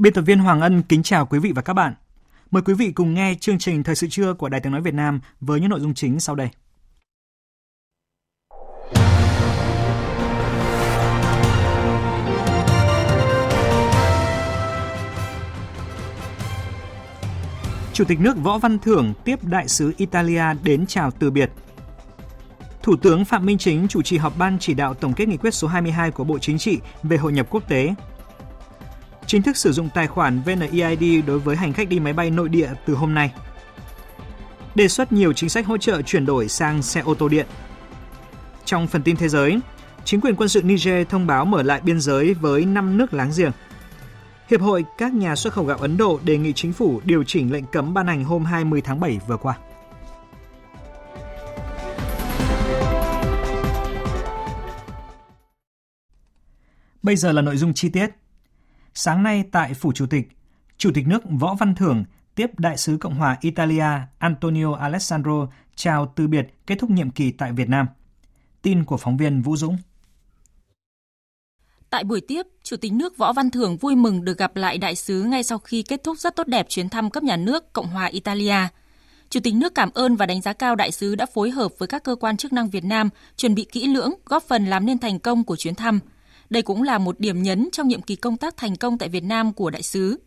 Biên tập viên Hoàng Ân kính chào quý vị và các bạn. Mời quý vị cùng nghe chương trình Thời sự trưa của Đài Tiếng Nói Việt Nam với những nội dung chính sau đây. Chủ tịch nước Võ Văn Thưởng tiếp đại sứ Italia đến chào từ biệt. Thủ tướng Phạm Minh Chính chủ trì họp ban chỉ đạo tổng kết nghị quyết số 22 của Bộ Chính trị về hội nhập quốc tế chính thức sử dụng tài khoản VNEID đối với hành khách đi máy bay nội địa từ hôm nay. Đề xuất nhiều chính sách hỗ trợ chuyển đổi sang xe ô tô điện. Trong phần tin thế giới, chính quyền quân sự Niger thông báo mở lại biên giới với 5 nước láng giềng. Hiệp hội các nhà xuất khẩu gạo Ấn Độ đề nghị chính phủ điều chỉnh lệnh cấm ban hành hôm 20 tháng 7 vừa qua. Bây giờ là nội dung chi tiết. Sáng nay tại Phủ Chủ tịch, Chủ tịch nước Võ Văn Thưởng tiếp Đại sứ Cộng hòa Italia Antonio Alessandro chào từ biệt kết thúc nhiệm kỳ tại Việt Nam. Tin của phóng viên Vũ Dũng. Tại buổi tiếp, Chủ tịch nước Võ Văn Thưởng vui mừng được gặp lại đại sứ ngay sau khi kết thúc rất tốt đẹp chuyến thăm cấp nhà nước Cộng hòa Italia. Chủ tịch nước cảm ơn và đánh giá cao đại sứ đã phối hợp với các cơ quan chức năng Việt Nam chuẩn bị kỹ lưỡng, góp phần làm nên thành công của chuyến thăm – đây cũng là một điểm nhấn trong nhiệm kỳ công tác thành công tại Việt Nam của đại sứ.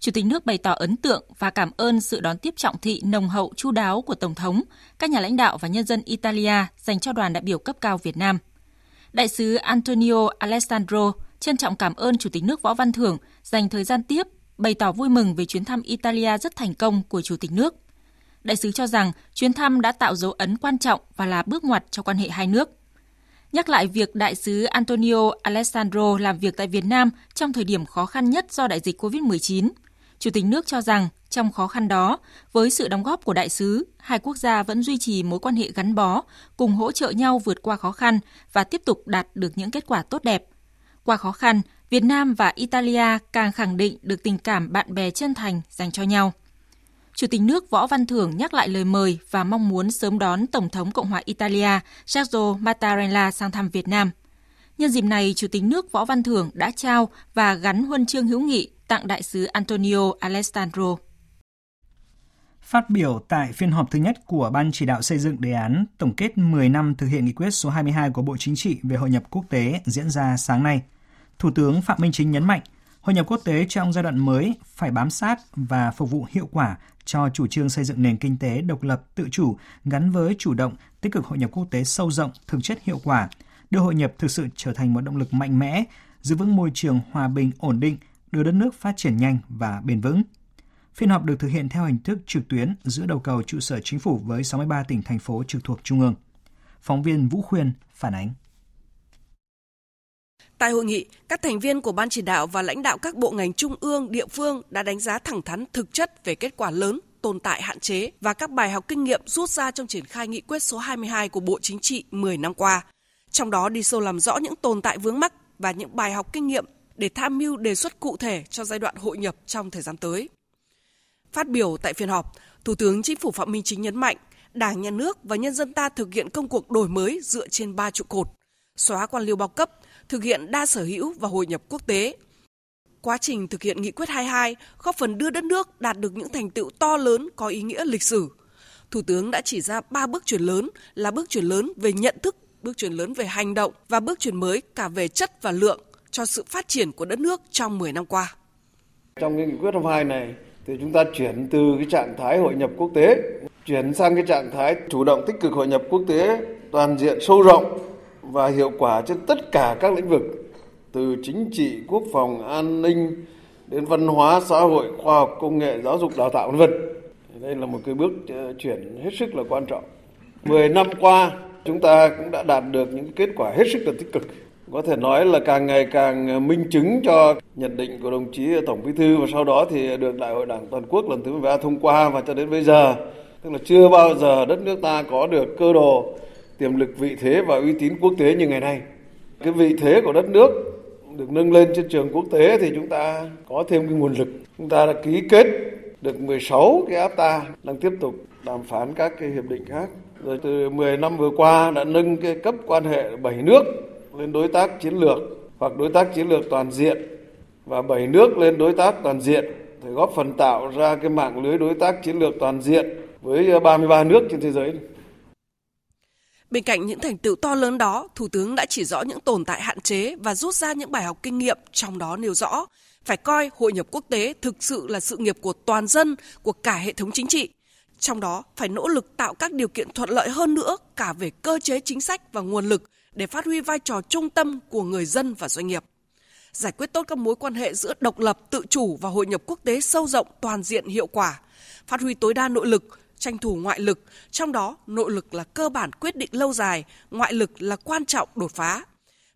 Chủ tịch nước bày tỏ ấn tượng và cảm ơn sự đón tiếp trọng thị nồng hậu chu đáo của Tổng thống, các nhà lãnh đạo và nhân dân Italia dành cho đoàn đại biểu cấp cao Việt Nam. Đại sứ Antonio Alessandro trân trọng cảm ơn Chủ tịch nước Võ Văn Thưởng dành thời gian tiếp, bày tỏ vui mừng về chuyến thăm Italia rất thành công của Chủ tịch nước. Đại sứ cho rằng chuyến thăm đã tạo dấu ấn quan trọng và là bước ngoặt cho quan hệ hai nước nhắc lại việc đại sứ Antonio Alessandro làm việc tại Việt Nam trong thời điểm khó khăn nhất do đại dịch COVID-19. Chủ tịch nước cho rằng trong khó khăn đó, với sự đóng góp của đại sứ, hai quốc gia vẫn duy trì mối quan hệ gắn bó, cùng hỗ trợ nhau vượt qua khó khăn và tiếp tục đạt được những kết quả tốt đẹp. Qua khó khăn, Việt Nam và Italia càng khẳng định được tình cảm bạn bè chân thành dành cho nhau. Chủ tịch nước Võ Văn Thưởng nhắc lại lời mời và mong muốn sớm đón Tổng thống Cộng hòa Italia Sergio Mattarella sang thăm Việt Nam. Nhân dịp này, Chủ tịch nước Võ Văn Thưởng đã trao và gắn huân chương hữu nghị tặng đại sứ Antonio Alessandro. Phát biểu tại phiên họp thứ nhất của Ban chỉ đạo xây dựng đề án tổng kết 10 năm thực hiện nghị quyết số 22 của Bộ Chính trị về hội nhập quốc tế diễn ra sáng nay, Thủ tướng Phạm Minh Chính nhấn mạnh – Hội nhập quốc tế trong giai đoạn mới phải bám sát và phục vụ hiệu quả cho chủ trương xây dựng nền kinh tế độc lập tự chủ gắn với chủ động, tích cực hội nhập quốc tế sâu rộng, thực chất hiệu quả, đưa hội nhập thực sự trở thành một động lực mạnh mẽ, giữ vững môi trường hòa bình ổn định, đưa đất nước phát triển nhanh và bền vững. Phiên họp được thực hiện theo hình thức trực tuyến giữa đầu cầu trụ sở chính phủ với 63 tỉnh thành phố trực thuộc trung ương. Phóng viên Vũ Khuyên phản ánh. Tại hội nghị, các thành viên của ban chỉ đạo và lãnh đạo các bộ ngành trung ương, địa phương đã đánh giá thẳng thắn thực chất về kết quả lớn, tồn tại hạn chế và các bài học kinh nghiệm rút ra trong triển khai nghị quyết số 22 của Bộ Chính trị 10 năm qua. Trong đó đi sâu làm rõ những tồn tại vướng mắc và những bài học kinh nghiệm để tham mưu đề xuất cụ thể cho giai đoạn hội nhập trong thời gian tới. Phát biểu tại phiên họp, Thủ tướng Chính phủ Phạm Minh Chính nhấn mạnh, Đảng, Nhà nước và nhân dân ta thực hiện công cuộc đổi mới dựa trên ba trụ cột: xóa quan liêu bao cấp, thực hiện đa sở hữu và hội nhập quốc tế. Quá trình thực hiện nghị quyết 22 góp phần đưa đất nước đạt được những thành tựu to lớn có ý nghĩa lịch sử. Thủ tướng đã chỉ ra ba bước chuyển lớn là bước chuyển lớn về nhận thức, bước chuyển lớn về hành động và bước chuyển mới cả về chất và lượng cho sự phát triển của đất nước trong 10 năm qua. Trong cái nghị quyết 22 này thì chúng ta chuyển từ cái trạng thái hội nhập quốc tế chuyển sang cái trạng thái chủ động tích cực hội nhập quốc tế toàn diện sâu rộng và hiệu quả trên tất cả các lĩnh vực từ chính trị, quốc phòng, an ninh đến văn hóa, xã hội, khoa học, công nghệ, giáo dục, đào tạo vân Đây là một cái bước ờ, chuyển hết sức là quan trọng. 10 năm qua, chúng ta cũng đã đạt được những kết quả hết sức là tích cực. Có thể nói là càng ngày càng ờ, minh chứng cho nhận định của đồng chí Tổng Bí thư và sau đó thì được Đại hội Đảng toàn quốc lần thứ 13 thông qua và cho đến bây giờ, tức là chưa bao giờ đất nước ta có được cơ đồ, tiềm lực vị thế và uy tín quốc tế như ngày nay. Cái vị thế của đất nước được nâng lên trên trường quốc tế thì chúng ta có thêm cái nguồn lực. Chúng ta đã ký kết được 16 cái AFTA đang tiếp tục đàm phán các cái hiệp định khác. Rồi từ 10 năm vừa qua đã nâng cái cấp quan hệ 7 nước lên đối tác chiến lược hoặc đối tác chiến lược toàn diện và 7 nước lên đối tác toàn diện để góp phần tạo ra cái mạng lưới đối tác chiến lược toàn diện với 33 nước trên thế giới. Bên cạnh những thành tựu to lớn đó, Thủ tướng đã chỉ rõ những tồn tại hạn chế và rút ra những bài học kinh nghiệm, trong đó nêu rõ phải coi hội nhập quốc tế thực sự là sự nghiệp của toàn dân, của cả hệ thống chính trị. Trong đó phải nỗ lực tạo các điều kiện thuận lợi hơn nữa cả về cơ chế chính sách và nguồn lực để phát huy vai trò trung tâm của người dân và doanh nghiệp. Giải quyết tốt các mối quan hệ giữa độc lập, tự chủ và hội nhập quốc tế sâu rộng, toàn diện, hiệu quả. Phát huy tối đa nội lực, tranh thủ ngoại lực, trong đó nội lực là cơ bản quyết định lâu dài, ngoại lực là quan trọng đột phá.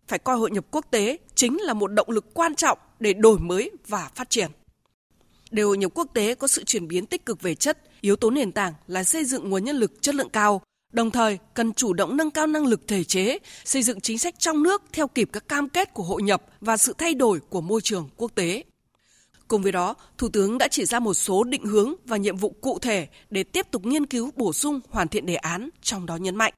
Phải coi hội nhập quốc tế chính là một động lực quan trọng để đổi mới và phát triển. Để hội nhập quốc tế có sự chuyển biến tích cực về chất, yếu tố nền tảng là xây dựng nguồn nhân lực chất lượng cao, đồng thời cần chủ động nâng cao năng lực thể chế, xây dựng chính sách trong nước theo kịp các cam kết của hội nhập và sự thay đổi của môi trường quốc tế. Cùng với đó, Thủ tướng đã chỉ ra một số định hướng và nhiệm vụ cụ thể để tiếp tục nghiên cứu bổ sung hoàn thiện đề án, trong đó nhấn mạnh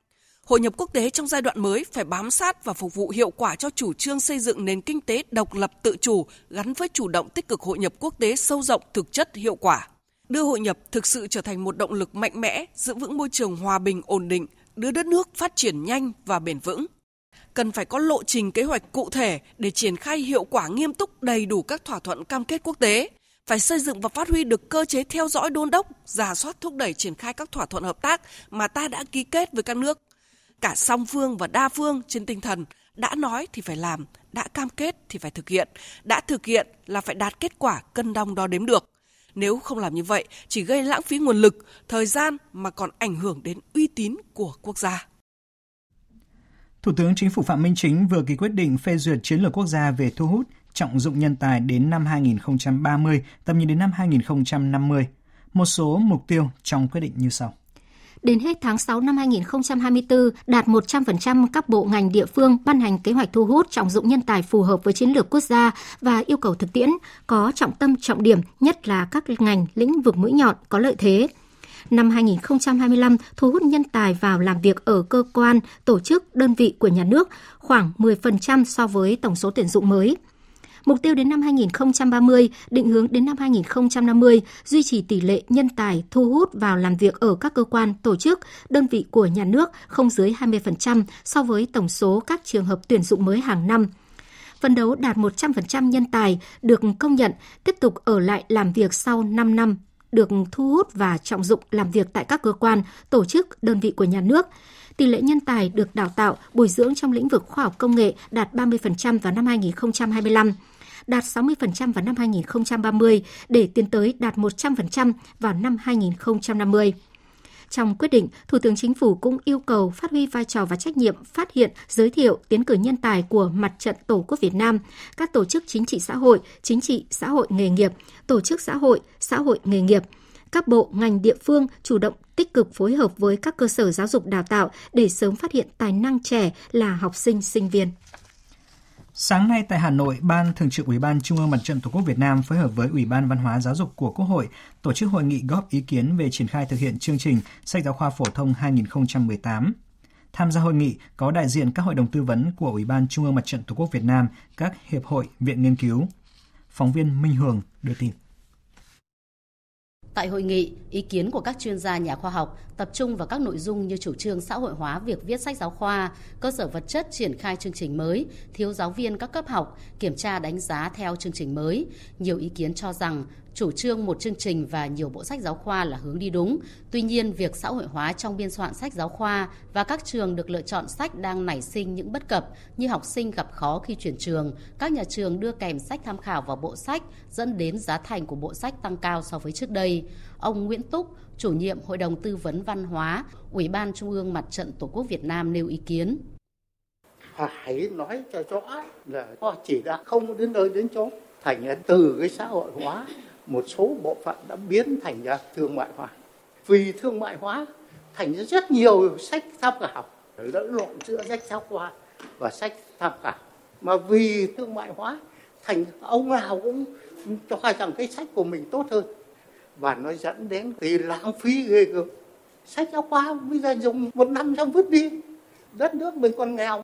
Hội nhập quốc tế trong giai đoạn mới phải bám sát và phục vụ hiệu quả cho chủ trương xây dựng nền kinh tế độc lập tự chủ gắn với chủ động tích cực hội nhập quốc tế sâu rộng thực chất hiệu quả. Đưa hội nhập thực sự trở thành một động lực mạnh mẽ, giữ vững môi trường hòa bình ổn định, đưa đất nước phát triển nhanh và bền vững cần phải có lộ trình kế hoạch cụ thể để triển khai hiệu quả nghiêm túc đầy đủ các thỏa thuận cam kết quốc tế, phải xây dựng và phát huy được cơ chế theo dõi đôn đốc, giả soát thúc đẩy triển khai các thỏa thuận hợp tác mà ta đã ký kết với các nước, cả song phương và đa phương trên tinh thần đã nói thì phải làm, đã cam kết thì phải thực hiện, đã thực hiện là phải đạt kết quả cân đong đo đếm được. Nếu không làm như vậy, chỉ gây lãng phí nguồn lực, thời gian mà còn ảnh hưởng đến uy tín của quốc gia. Thủ tướng Chính phủ Phạm Minh Chính vừa ký quyết định phê duyệt chiến lược quốc gia về thu hút, trọng dụng nhân tài đến năm 2030, tầm nhìn đến năm 2050. Một số mục tiêu trong quyết định như sau. Đến hết tháng 6 năm 2024, đạt 100% các bộ ngành địa phương ban hành kế hoạch thu hút trọng dụng nhân tài phù hợp với chiến lược quốc gia và yêu cầu thực tiễn, có trọng tâm trọng điểm, nhất là các ngành lĩnh vực mũi nhọn có lợi thế năm 2025 thu hút nhân tài vào làm việc ở cơ quan, tổ chức, đơn vị của nhà nước khoảng 10% so với tổng số tuyển dụng mới. Mục tiêu đến năm 2030, định hướng đến năm 2050, duy trì tỷ lệ nhân tài thu hút vào làm việc ở các cơ quan, tổ chức, đơn vị của nhà nước không dưới 20% so với tổng số các trường hợp tuyển dụng mới hàng năm phấn đấu đạt 100% nhân tài được công nhận tiếp tục ở lại làm việc sau 5 năm được thu hút và trọng dụng làm việc tại các cơ quan, tổ chức, đơn vị của nhà nước. Tỷ lệ nhân tài được đào tạo, bồi dưỡng trong lĩnh vực khoa học công nghệ đạt 30% vào năm 2025 đạt 60% vào năm 2030 để tiến tới đạt 100% vào năm 2050. Trong quyết định, Thủ tướng Chính phủ cũng yêu cầu phát huy vai trò và trách nhiệm phát hiện, giới thiệu, tiến cử nhân tài của Mặt trận Tổ quốc Việt Nam, các tổ chức chính trị xã hội, chính trị xã hội nghề nghiệp, tổ chức xã hội, xã hội nghề nghiệp, các bộ, ngành địa phương chủ động tích cực phối hợp với các cơ sở giáo dục đào tạo để sớm phát hiện tài năng trẻ là học sinh, sinh viên. Sáng nay tại Hà Nội, Ban Thường trực Ủy ban Trung ương Mặt trận Tổ quốc Việt Nam phối hợp với Ủy ban Văn hóa Giáo dục của Quốc hội tổ chức hội nghị góp ý kiến về triển khai thực hiện chương trình sách giáo khoa phổ thông 2018. Tham gia hội nghị có đại diện các hội đồng tư vấn của Ủy ban Trung ương Mặt trận Tổ quốc Việt Nam, các hiệp hội, viện nghiên cứu. Phóng viên Minh Hường đưa tin. Tại hội nghị, ý kiến của các chuyên gia nhà khoa học tập trung vào các nội dung như chủ trương xã hội hóa việc viết sách giáo khoa, cơ sở vật chất triển khai chương trình mới, thiếu giáo viên các cấp học, kiểm tra đánh giá theo chương trình mới. Nhiều ý kiến cho rằng chủ trương một chương trình và nhiều bộ sách giáo khoa là hướng đi đúng. Tuy nhiên, việc xã hội hóa trong biên soạn sách giáo khoa và các trường được lựa chọn sách đang nảy sinh những bất cập như học sinh gặp khó khi chuyển trường, các nhà trường đưa kèm sách tham khảo vào bộ sách dẫn đến giá thành của bộ sách tăng cao so với trước đây. Ông Nguyễn Túc, chủ nhiệm Hội đồng Tư vấn Văn hóa, Ủy ban Trung ương Mặt trận Tổ quốc Việt Nam nêu ý kiến. Phải nói cho rõ là chỉ đã không đến nơi đến chốn thành từ cái xã hội hóa một số bộ phận đã biến thành ra thương mại hóa. Vì thương mại hóa, thành ra rất nhiều sách tham khảo. Lẫn lộn giữa sách giáo khoa và sách tham khảo. Mà vì thương mại hóa, thành ông nào cũng cho rằng cái sách của mình tốt hơn. Và nó dẫn đến thì lãng phí ghê gớm. Sách giáo khoa bây giờ dùng một năm xong vứt đi. Đất nước mình còn nghèo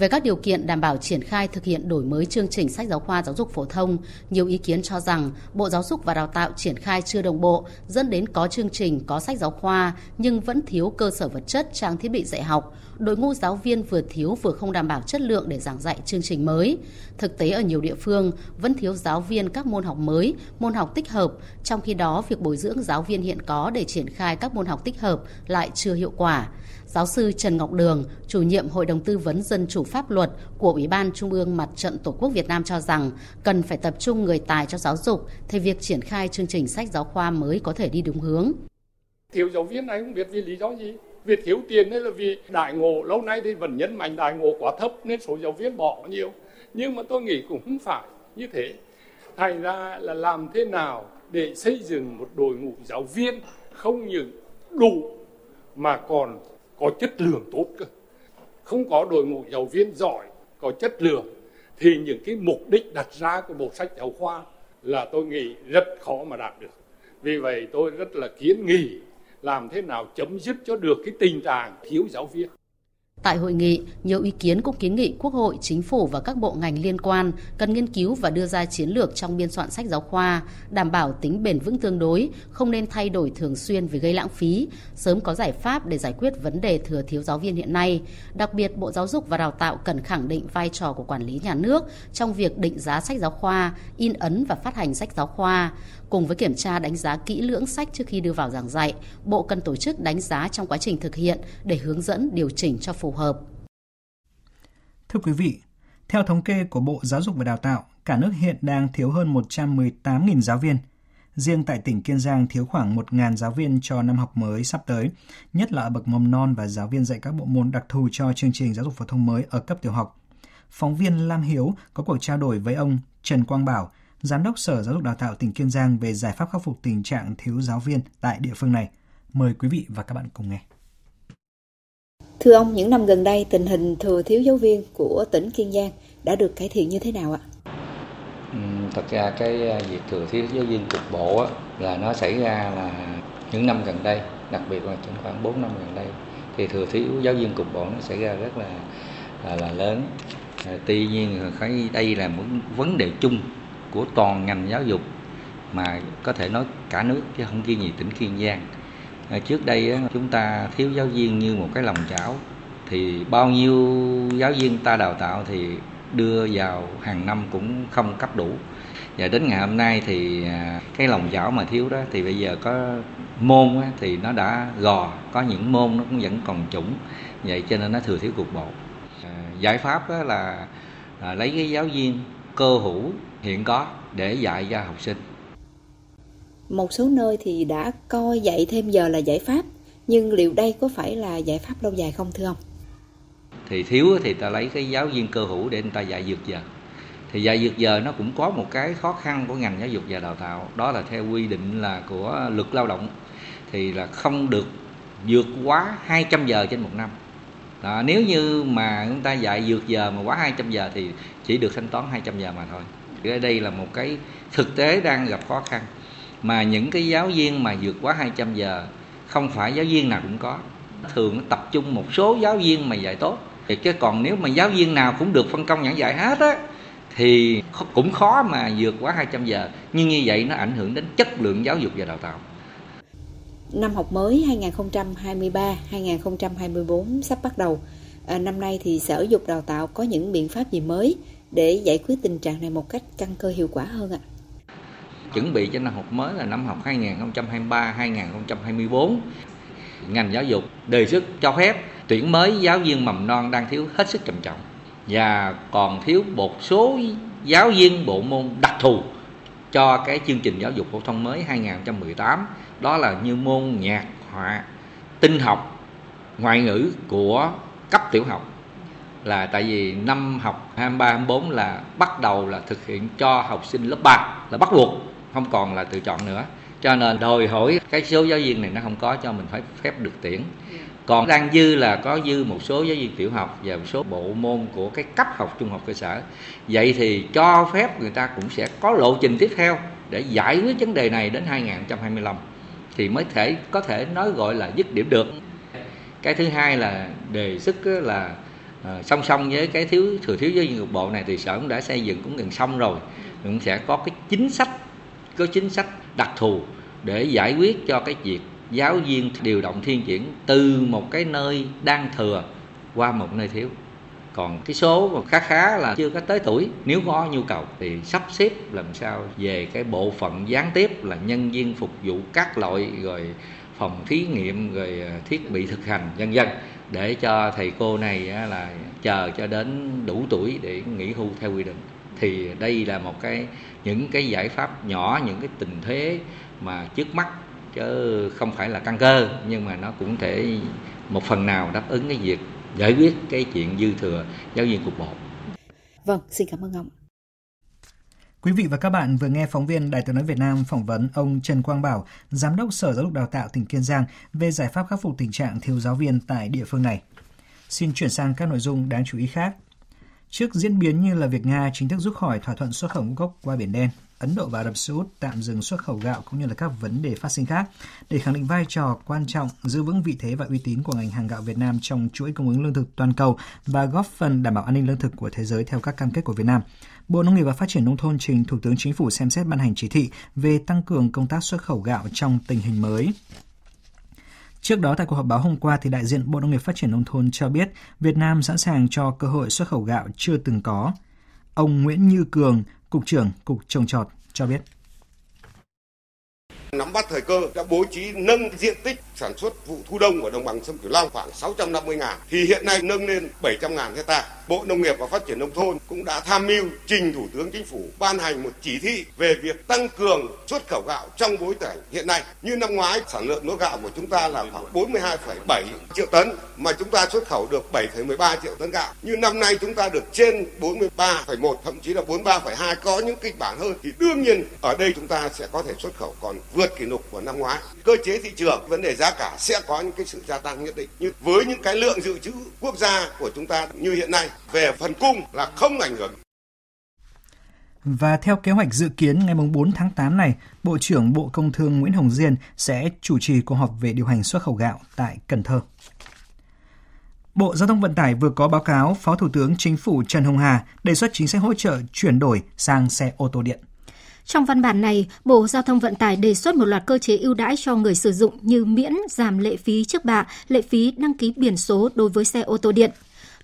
về các điều kiện đảm bảo triển khai thực hiện đổi mới chương trình sách giáo khoa giáo dục phổ thông, nhiều ý kiến cho rằng Bộ Giáo dục và Đào tạo triển khai chưa đồng bộ, dẫn đến có chương trình, có sách giáo khoa nhưng vẫn thiếu cơ sở vật chất, trang thiết bị dạy học. Đội ngũ giáo viên vừa thiếu vừa không đảm bảo chất lượng để giảng dạy chương trình mới. Thực tế ở nhiều địa phương vẫn thiếu giáo viên các môn học mới, môn học tích hợp, trong khi đó việc bồi dưỡng giáo viên hiện có để triển khai các môn học tích hợp lại chưa hiệu quả. Giáo sư Trần Ngọc Đường, chủ nhiệm Hội đồng Tư vấn Dân chủ Pháp luật của Ủy ban Trung ương Mặt trận Tổ quốc Việt Nam cho rằng cần phải tập trung người tài cho giáo dục thì việc triển khai chương trình sách giáo khoa mới có thể đi đúng hướng. Thiếu giáo viên này không biết vì lý do gì. Vì thiếu tiền nên là vì đại ngộ lâu nay thì vẫn nhấn mạnh đại ngộ quá thấp nên số giáo viên bỏ nhiều. Nhưng mà tôi nghĩ cũng không phải như thế. Thành ra là làm thế nào để xây dựng một đội ngũ giáo viên không những đủ mà còn có chất lượng tốt cơ. Không có đội ngũ giáo viên giỏi, có chất lượng, thì những cái mục đích đặt ra của bộ sách giáo khoa là tôi nghĩ rất khó mà đạt được. Vì vậy tôi rất là kiến nghị làm thế nào chấm dứt cho được cái tình trạng thiếu giáo viên. Tại hội nghị, nhiều ý kiến cũng kiến nghị Quốc hội, Chính phủ và các bộ ngành liên quan cần nghiên cứu và đưa ra chiến lược trong biên soạn sách giáo khoa, đảm bảo tính bền vững tương đối, không nên thay đổi thường xuyên vì gây lãng phí, sớm có giải pháp để giải quyết vấn đề thừa thiếu giáo viên hiện nay. Đặc biệt, Bộ Giáo dục và Đào tạo cần khẳng định vai trò của quản lý nhà nước trong việc định giá sách giáo khoa, in ấn và phát hành sách giáo khoa. Cùng với kiểm tra đánh giá kỹ lưỡng sách trước khi đưa vào giảng dạy, Bộ cần tổ chức đánh giá trong quá trình thực hiện để hướng dẫn điều chỉnh cho phù hợp. Thưa quý vị, theo thống kê của Bộ Giáo dục và Đào tạo, cả nước hiện đang thiếu hơn 118.000 giáo viên. Riêng tại tỉnh Kiên Giang thiếu khoảng 1.000 giáo viên cho năm học mới sắp tới, nhất là ở bậc mầm non và giáo viên dạy các bộ môn đặc thù cho chương trình giáo dục phổ thông mới ở cấp tiểu học. Phóng viên Lam Hiếu có cuộc trao đổi với ông Trần Quang Bảo, Giám đốc Sở Giáo dục Đào tạo tỉnh Kiên Giang về giải pháp khắc phục tình trạng thiếu giáo viên tại địa phương này. Mời quý vị và các bạn cùng nghe. Thưa ông, những năm gần đây tình hình thừa thiếu giáo viên của tỉnh Kiên Giang đã được cải thiện như thế nào ạ? Ừ, thật ra cái à, việc thừa thiếu giáo viên cục bộ á, là nó xảy ra là những năm gần đây, đặc biệt là trong khoảng 4 năm gần đây thì thừa thiếu giáo viên cục bộ nó xảy ra rất là là, là lớn. À, tuy nhiên cái đây là một vấn đề chung của toàn ngành giáo dục mà có thể nói cả nước chứ không riêng gì tỉnh Kiên Giang. Trước đây chúng ta thiếu giáo viên như một cái lòng chảo. Thì bao nhiêu giáo viên ta đào tạo thì đưa vào hàng năm cũng không cấp đủ. Và đến ngày hôm nay thì à, cái lòng chảo mà thiếu đó, thì bây giờ có môn thì nó đã gò, có những môn nó cũng vẫn còn chủng. Vậy cho nên nó thừa thiếu cục bộ. À, giải pháp đó là à, lấy cái giáo viên, cơ hữu hiện có để dạy cho học sinh một số nơi thì đã coi dạy thêm giờ là giải pháp nhưng liệu đây có phải là giải pháp lâu dài không thưa ông? Thì thiếu thì ta lấy cái giáo viên cơ hữu để người ta dạy dược giờ. Thì dạy dược giờ nó cũng có một cái khó khăn của ngành giáo dục và đào tạo đó là theo quy định là của luật lao động thì là không được vượt quá 200 giờ trên một năm. Đó, nếu như mà chúng ta dạy dược giờ mà quá 200 giờ thì chỉ được thanh toán 200 giờ mà thôi. Ở đây là một cái thực tế đang gặp khó khăn mà những cái giáo viên mà vượt quá 200 giờ không phải giáo viên nào cũng có thường nó tập trung một số giáo viên mà dạy tốt thì chứ còn nếu mà giáo viên nào cũng được phân công giảng dạy hết á thì cũng khó mà vượt quá 200 giờ nhưng như vậy nó ảnh hưởng đến chất lượng giáo dục và đào tạo năm học mới 2023-2024 sắp bắt đầu. À, năm nay thì Sở Dục Đào tạo có những biện pháp gì mới để giải quyết tình trạng này một cách căn cơ hiệu quả hơn ạ? Chuẩn bị cho năm học mới là năm học 2023-2024, ngành giáo dục đề xuất cho phép tuyển mới giáo viên mầm non đang thiếu hết sức trầm trọng. Và còn thiếu một số giáo viên bộ môn đặc thù cho cái chương trình giáo dục phổ thông mới 2018 đó là như môn nhạc họa tinh học ngoại ngữ của cấp tiểu học. Là tại vì năm học 23 24 là bắt đầu là thực hiện cho học sinh lớp 3 là bắt buộc không còn là tự chọn nữa. Cho nên đòi hỏi cái số giáo viên này nó không có cho mình phải phép được tuyển. Còn đang dư là có dư một số giáo viên tiểu học và một số bộ môn của cái cấp học trung học cơ sở. Vậy thì cho phép người ta cũng sẽ có lộ trình tiếp theo để giải quyết vấn đề này đến 2025 thì mới thể có thể nói gọi là dứt điểm được. Cái thứ hai là đề xuất là uh, song song với cái thiếu thừa thiếu giáo viên cục bộ này thì sở cũng đã xây dựng cũng gần xong rồi. Cũng sẽ có cái chính sách có chính sách đặc thù để giải quyết cho cái việc giáo viên điều động thiên chuyển từ một cái nơi đang thừa qua một nơi thiếu. Còn cái số mà khá khá là chưa có tới tuổi, nếu có nhu cầu thì sắp xếp làm sao về cái bộ phận gián tiếp là nhân viên phục vụ các loại rồi phòng thí nghiệm rồi à, thiết bị thực hành, vân vân, để cho thầy cô này là chờ cho đến đủ tuổi để nghỉ hưu theo quy định. Thì đây là một cái những cái giải pháp nhỏ những cái tình thế mà trước mắt chứ không phải là căn cơ nhưng mà nó cũng thể một phần nào đáp ứng cái việc giải quyết cái chuyện dư thừa giáo viên cục bộ. Vâng, xin cảm ơn ông. Quý vị và các bạn vừa nghe phóng viên Đài tiếng nói Việt Nam phỏng vấn ông Trần Quang Bảo, Giám đốc Sở Giáo dục Đào tạo tỉnh Kiên Giang về giải pháp khắc phục tình trạng thiếu giáo viên tại địa phương này. Xin chuyển sang các nội dung đáng chú ý khác. Trước diễn biến như là việc Nga chính thức rút khỏi thỏa thuận xuất khẩu ngũ cốc qua Biển Đen, Ấn Độ và Ả Rập Xê Út tạm dừng xuất khẩu gạo cũng như là các vấn đề phát sinh khác để khẳng định vai trò quan trọng giữ vững vị thế và uy tín của ngành hàng gạo Việt Nam trong chuỗi cung ứng lương thực toàn cầu và góp phần đảm bảo an ninh lương thực của thế giới theo các cam kết của Việt Nam. Bộ Nông nghiệp và Phát triển Nông thôn trình Thủ tướng Chính phủ xem xét ban hành chỉ thị về tăng cường công tác xuất khẩu gạo trong tình hình mới. Trước đó tại cuộc họp báo hôm qua thì đại diện Bộ Nông nghiệp Phát triển nông thôn cho biết Việt Nam sẵn sàng cho cơ hội xuất khẩu gạo chưa từng có. Ông Nguyễn Như Cường, cục trưởng Cục Trồng trọt cho biết. Nắm bắt thời cơ đã bố trí nâng diện tích sản xuất vụ thu đông ở đồng bằng sông Cửu Long khoảng 650 ngàn thì hiện nay nâng lên 700 ngàn hecta. Bộ Nông nghiệp và Phát triển Nông thôn cũng đã tham mưu trình Thủ tướng Chính phủ ban hành một chỉ thị về việc tăng cường xuất khẩu gạo trong bối cảnh hiện nay. Như năm ngoái sản lượng lúa gạo của chúng ta là khoảng 42,7 triệu tấn mà chúng ta xuất khẩu được 7,13 triệu tấn gạo. Như năm nay chúng ta được trên 43,1 thậm chí là 43,2 có những kịch bản hơn thì đương nhiên ở đây chúng ta sẽ có thể xuất khẩu còn vượt kỷ lục của năm ngoái. Cơ chế thị trường, vấn đề giá cả sẽ có những cái sự gia tăng nhất định. Nhưng với những cái lượng dự trữ quốc gia của chúng ta như hiện nay về phần cung là không ảnh hưởng. Và theo kế hoạch dự kiến ngày 4 tháng 8 này, Bộ trưởng Bộ Công Thương Nguyễn Hồng Diên sẽ chủ trì cuộc họp về điều hành xuất khẩu gạo tại Cần Thơ. Bộ Giao thông Vận tải vừa có báo cáo Phó Thủ tướng Chính phủ Trần Hồng Hà đề xuất chính sách hỗ trợ chuyển đổi sang xe ô tô điện. Trong văn bản này, Bộ Giao thông Vận tải đề xuất một loạt cơ chế ưu đãi cho người sử dụng như miễn giảm lệ phí trước bạ, lệ phí đăng ký biển số đối với xe ô tô điện.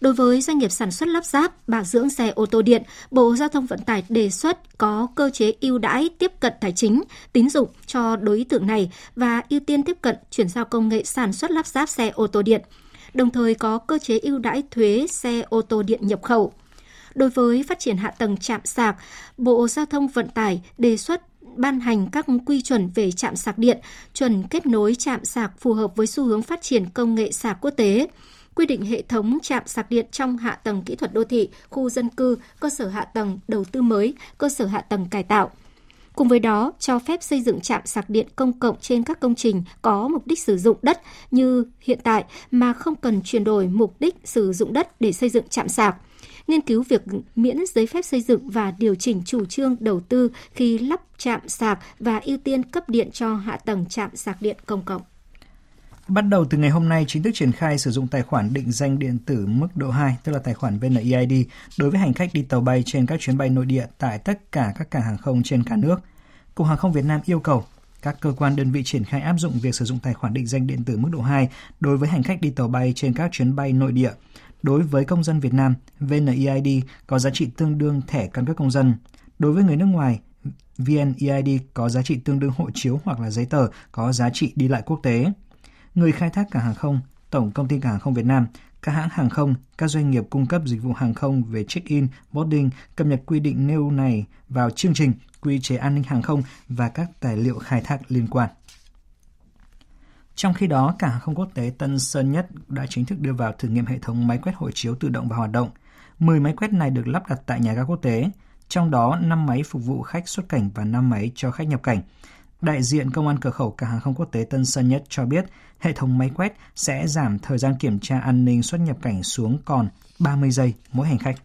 Đối với doanh nghiệp sản xuất lắp ráp, bảo dưỡng xe ô tô điện, Bộ Giao thông Vận tải đề xuất có cơ chế ưu đãi tiếp cận tài chính, tín dụng cho đối tượng này và ưu tiên tiếp cận chuyển giao công nghệ sản xuất lắp ráp xe ô tô điện. Đồng thời có cơ chế ưu đãi thuế xe ô tô điện nhập khẩu. Đối với phát triển hạ tầng chạm sạc, Bộ Giao thông Vận tải đề xuất ban hành các quy chuẩn về chạm sạc điện, chuẩn kết nối chạm sạc phù hợp với xu hướng phát triển công nghệ sạc quốc tế quy định hệ thống chạm sạc điện trong hạ tầng kỹ thuật đô thị, khu dân cư, cơ sở hạ tầng đầu tư mới, cơ sở hạ tầng cải tạo. Cùng với đó, cho phép xây dựng trạm sạc điện công cộng trên các công trình có mục đích sử dụng đất như hiện tại mà không cần chuyển đổi mục đích sử dụng đất để xây dựng trạm sạc nghiên cứu việc miễn giấy phép xây dựng và điều chỉnh chủ trương đầu tư khi lắp chạm sạc và ưu tiên cấp điện cho hạ tầng trạm sạc điện công cộng. Bắt đầu từ ngày hôm nay chính thức triển khai sử dụng tài khoản định danh điện tử mức độ 2, tức là tài khoản VNeID, đối với hành khách đi tàu bay trên các chuyến bay nội địa tại tất cả các cảng hàng không trên cả nước. Cục Hàng không Việt Nam yêu cầu các cơ quan đơn vị triển khai áp dụng việc sử dụng tài khoản định danh điện tử mức độ 2 đối với hành khách đi tàu bay trên các chuyến bay nội địa. Đối với công dân Việt Nam, VNEID có giá trị tương đương thẻ căn cước công dân. Đối với người nước ngoài, VNEID có giá trị tương đương hộ chiếu hoặc là giấy tờ có giá trị đi lại quốc tế. Người khai thác cảng hàng không, Tổng công ty cảng hàng không Việt Nam, các hãng hàng không, các doanh nghiệp cung cấp dịch vụ hàng không về check-in, boarding cập nhật quy định nêu này vào chương trình, quy chế an ninh hàng không và các tài liệu khai thác liên quan. Trong khi đó, cảng hàng không quốc tế Tân Sơn Nhất đã chính thức đưa vào thử nghiệm hệ thống máy quét hộ chiếu tự động và hoạt động. 10 máy quét này được lắp đặt tại nhà ga quốc tế, trong đó 5 máy phục vụ khách xuất cảnh và 5 máy cho khách nhập cảnh. Đại diện Công an cửa khẩu cảng hàng không quốc tế Tân Sơn Nhất cho biết hệ thống máy quét sẽ giảm thời gian kiểm tra an ninh xuất nhập cảnh xuống còn 30 giây mỗi hành khách.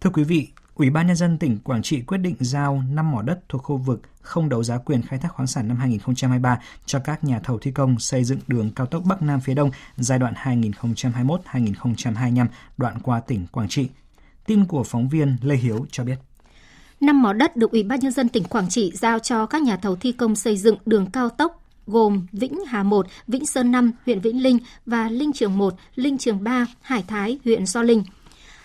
Thưa quý vị, Ủy ban Nhân dân tỉnh Quảng Trị quyết định giao 5 mỏ đất thuộc khu vực không đấu giá quyền khai thác khoáng sản năm 2023 cho các nhà thầu thi công xây dựng đường cao tốc Bắc Nam phía Đông giai đoạn 2021-2025 đoạn qua tỉnh Quảng Trị. Tin của phóng viên Lê Hiếu cho biết. Năm mỏ đất được Ủy ban Nhân dân tỉnh Quảng Trị giao cho các nhà thầu thi công xây dựng đường cao tốc gồm Vĩnh Hà 1, Vĩnh Sơn 5, huyện Vĩnh Linh và Linh Trường 1, Linh Trường 3, Hải Thái, huyện Do Linh.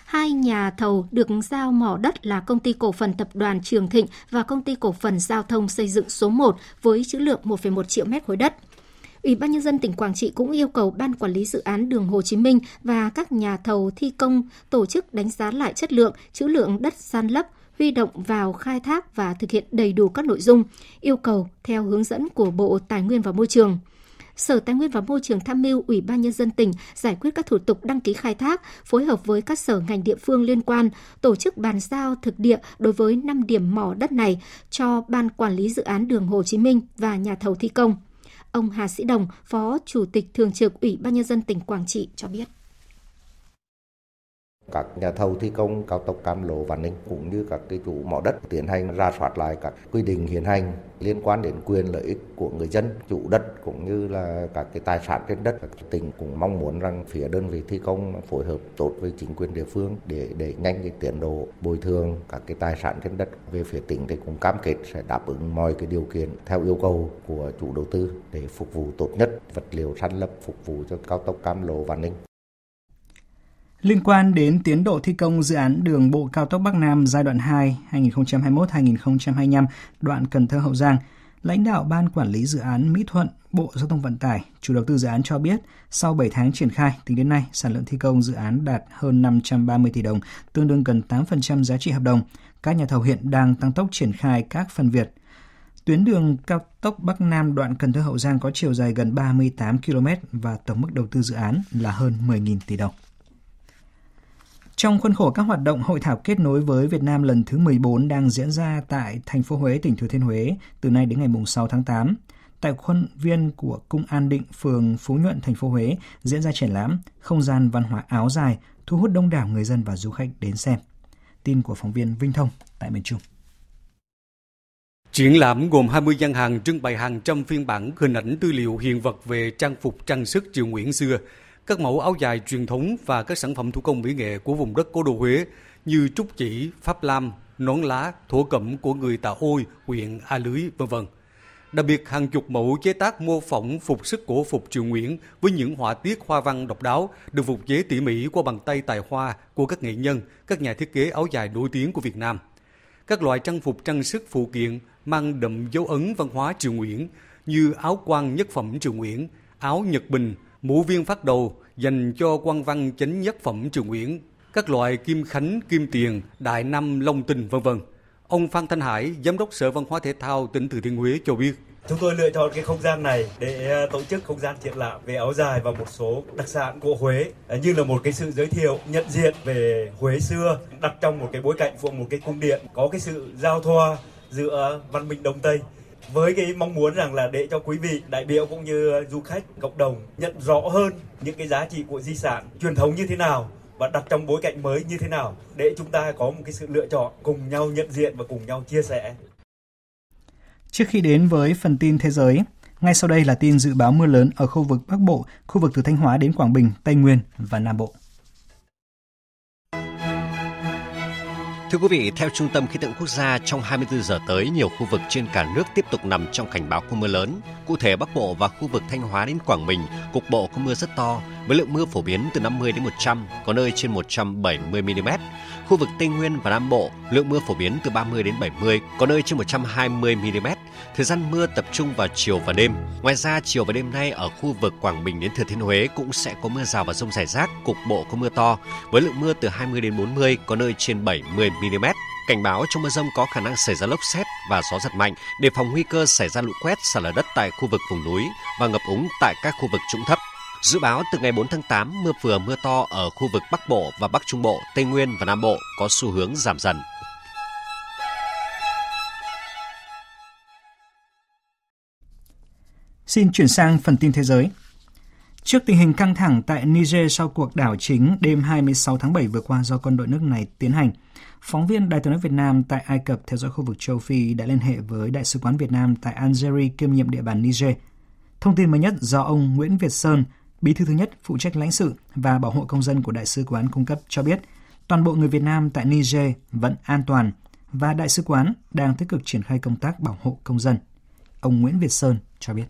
Hai nhà thầu được giao mỏ đất là công ty cổ phần tập đoàn Trường Thịnh và công ty cổ phần giao thông xây dựng số 1 với trữ lượng 1,1 triệu mét khối đất. Ủy ban nhân dân tỉnh Quảng Trị cũng yêu cầu ban quản lý dự án đường Hồ Chí Minh và các nhà thầu thi công tổ chức đánh giá lại chất lượng, trữ lượng đất san lấp, huy động vào khai thác và thực hiện đầy đủ các nội dung, yêu cầu theo hướng dẫn của Bộ Tài nguyên và Môi trường. Sở Tài nguyên và Môi trường tham mưu Ủy ban Nhân dân tỉnh giải quyết các thủ tục đăng ký khai thác, phối hợp với các sở ngành địa phương liên quan, tổ chức bàn giao thực địa đối với 5 điểm mỏ đất này cho Ban Quản lý Dự án đường Hồ Chí Minh và nhà thầu thi công. Ông Hà Sĩ Đồng, Phó Chủ tịch Thường trực Ủy ban Nhân dân tỉnh Quảng Trị cho biết các nhà thầu thi công, cao tốc Cam Lộ Vạn Ninh cũng như các cái chủ mỏ đất tiến hành ra soát lại các quy định hiện hành liên quan đến quyền lợi ích của người dân, chủ đất cũng như là các cái tài sản trên đất. Tỉnh cũng mong muốn rằng phía đơn vị thi công phối hợp tốt với chính quyền địa phương để để nhanh cái tiến độ bồi thường các cái tài sản trên đất. Về phía tỉnh thì cũng cam kết sẽ đáp ứng mọi cái điều kiện theo yêu cầu của chủ đầu tư để phục vụ tốt nhất vật liệu san lấp phục vụ cho cao tốc Cam Lộ Vạn Ninh. Liên quan đến tiến độ thi công dự án đường bộ cao tốc Bắc Nam giai đoạn 2 2021-2025 đoạn Cần Thơ Hậu Giang, lãnh đạo Ban Quản lý Dự án Mỹ Thuận, Bộ Giao thông Vận tải, chủ đầu tư dự án cho biết, sau 7 tháng triển khai, tính đến nay, sản lượng thi công dự án đạt hơn 530 tỷ đồng, tương đương gần 8% giá trị hợp đồng. Các nhà thầu hiện đang tăng tốc triển khai các phần việc. Tuyến đường cao tốc Bắc Nam đoạn Cần Thơ Hậu Giang có chiều dài gần 38 km và tổng mức đầu tư dự án là hơn 10.000 tỷ đồng. Trong khuôn khổ các hoạt động hội thảo kết nối với Việt Nam lần thứ 14 đang diễn ra tại thành phố Huế, tỉnh Thừa Thiên Huế từ nay đến ngày 6 tháng 8. Tại khuôn viên của Cung An Định, phường Phú Nhuận, thành phố Huế diễn ra triển lãm Không gian văn hóa áo dài, thu hút đông đảo người dân và du khách đến xem. Tin của phóng viên Vinh Thông tại miền Trung. Triển lãm gồm 20 gian hàng trưng bày hàng trăm phiên bản hình ảnh tư liệu hiện vật về trang phục trang sức triều Nguyễn xưa, các mẫu áo dài truyền thống và các sản phẩm thủ công mỹ nghệ của vùng đất cố đô Huế như trúc chỉ, pháp lam, nón lá, thổ cẩm của người Tà Ôi, huyện A Lưới, vân vân. Đặc biệt hàng chục mẫu chế tác mô phỏng phục sức cổ phục triều Nguyễn với những họa tiết hoa văn độc đáo được phục chế tỉ mỉ qua bàn tay tài hoa của các nghệ nhân, các nhà thiết kế áo dài nổi tiếng của Việt Nam. Các loại trang phục trang sức phụ kiện mang đậm dấu ấn văn hóa triều Nguyễn như áo quan nhất phẩm triều Nguyễn, áo nhật bình, mũ viên phát đầu dành cho quan văn chánh nhất phẩm Triều Nguyễn, các loại kim khánh, kim tiền, đại năm, long tinh vân vân. Ông Phan Thanh Hải, giám đốc Sở Văn hóa Thể thao tỉnh Thừa Thiên Huế cho biết. Chúng tôi lựa chọn cái không gian này để ờ, tổ chức không gian triển lãm về áo dài và một số đặc sản của Huế ờ, như là một cái sự giới thiệu nhận diện về Huế xưa đặt trong một cái bối cảnh của một cái cung điện có cái sự giao thoa giữa văn minh Đông Tây với cái mong muốn rằng là để cho quý vị đại biểu cũng như du khách cộng đồng nhận rõ hơn những cái giá trị của di sản truyền thống như thế nào và đặt trong bối cảnh mới như thế nào để chúng ta có một cái sự lựa chọn cùng nhau nhận diện và cùng nhau chia sẻ. Trước khi đến với phần tin thế giới, ngay sau đây là tin dự báo mưa lớn ở khu vực Bắc Bộ, khu vực từ Thanh Hóa đến Quảng Bình, Tây Nguyên và Nam Bộ. Thưa quý vị, theo Trung tâm Khí tượng Quốc gia, trong 24 giờ tới, nhiều khu vực trên cả nước tiếp tục nằm trong cảnh báo có mưa lớn. Cụ thể, Bắc Bộ và khu vực Thanh Hóa đến Quảng Bình, cục bộ có mưa rất to, với lượng mưa phổ biến từ 50 đến 100, có nơi trên 170 mm. Khu vực Tây Nguyên và Nam Bộ, lượng mưa phổ biến từ 30 đến 70, có nơi trên 120 mm. Thời gian mưa tập trung vào chiều và đêm. Ngoài ra, chiều và đêm nay ở khu vực Quảng Bình đến Thừa Thiên Huế cũng sẽ có mưa rào và rông rải rác, cục bộ có mưa to, với lượng mưa từ 20 đến 40, có nơi trên 70 mm mm Cảnh báo trong mưa rông có khả năng xảy ra lốc xét và gió giật mạnh, đề phòng nguy cơ xảy ra lũ quét, sạt lở đất tại khu vực vùng núi và ngập úng tại các khu vực trũng thấp. Dự báo từ ngày 4 tháng 8, mưa vừa mưa to ở khu vực Bắc Bộ và Bắc Trung Bộ, Tây Nguyên và Nam Bộ có xu hướng giảm dần. Xin chuyển sang phần tin thế giới. Trước tình hình căng thẳng tại Niger sau cuộc đảo chính đêm 26 tháng 7 vừa qua do quân đội nước này tiến hành, phóng viên Đài tiếng nói Việt Nam tại Ai Cập theo dõi khu vực châu Phi đã liên hệ với Đại sứ quán Việt Nam tại Algeria kiêm nhiệm địa bàn Niger. Thông tin mới nhất do ông Nguyễn Việt Sơn, bí thư thứ nhất phụ trách lãnh sự và bảo hộ công dân của Đại sứ quán cung cấp cho biết, toàn bộ người Việt Nam tại Niger vẫn an toàn và Đại sứ quán đang tích cực triển khai công tác bảo hộ công dân. Ông Nguyễn Việt Sơn cho biết.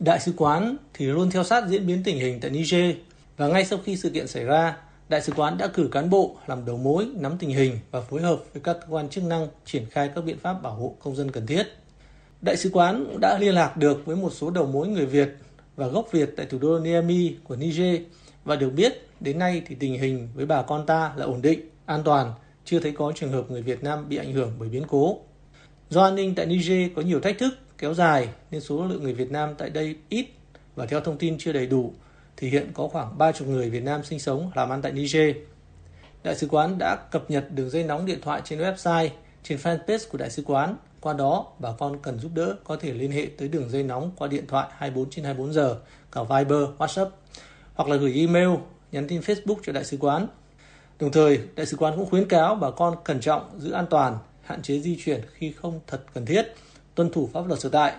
Đại sứ quán thì luôn theo sát diễn biến tình hình tại Niger và ngay sau khi sự kiện xảy ra, Đại sứ quán đã cử cán bộ làm đầu mối nắm tình hình và phối hợp với các cơ quan chức năng triển khai các biện pháp bảo hộ công dân cần thiết. Đại sứ quán đã liên lạc được với một số đầu mối người Việt và gốc Việt tại thủ đô Niamey của Niger và được biết đến nay thì tình hình với bà con ta là ổn định, an toàn, chưa thấy có trường hợp người Việt Nam bị ảnh hưởng bởi biến cố. Do an ninh tại Niger có nhiều thách thức kéo dài nên số lượng người Việt Nam tại đây ít và theo thông tin chưa đầy đủ thì hiện có khoảng 30 người Việt Nam sinh sống làm ăn tại Niger. Đại sứ quán đã cập nhật đường dây nóng điện thoại trên website, trên fanpage của đại sứ quán. Qua đó, bà con cần giúp đỡ có thể liên hệ tới đường dây nóng qua điện thoại 24 trên 24 giờ, cả Viber, WhatsApp hoặc là gửi email, nhắn tin Facebook cho đại sứ quán. Đồng thời, đại sứ quán cũng khuyến cáo bà con cẩn trọng, giữ an toàn, hạn chế di chuyển khi không thật cần thiết – tuân thủ pháp luật sở tại.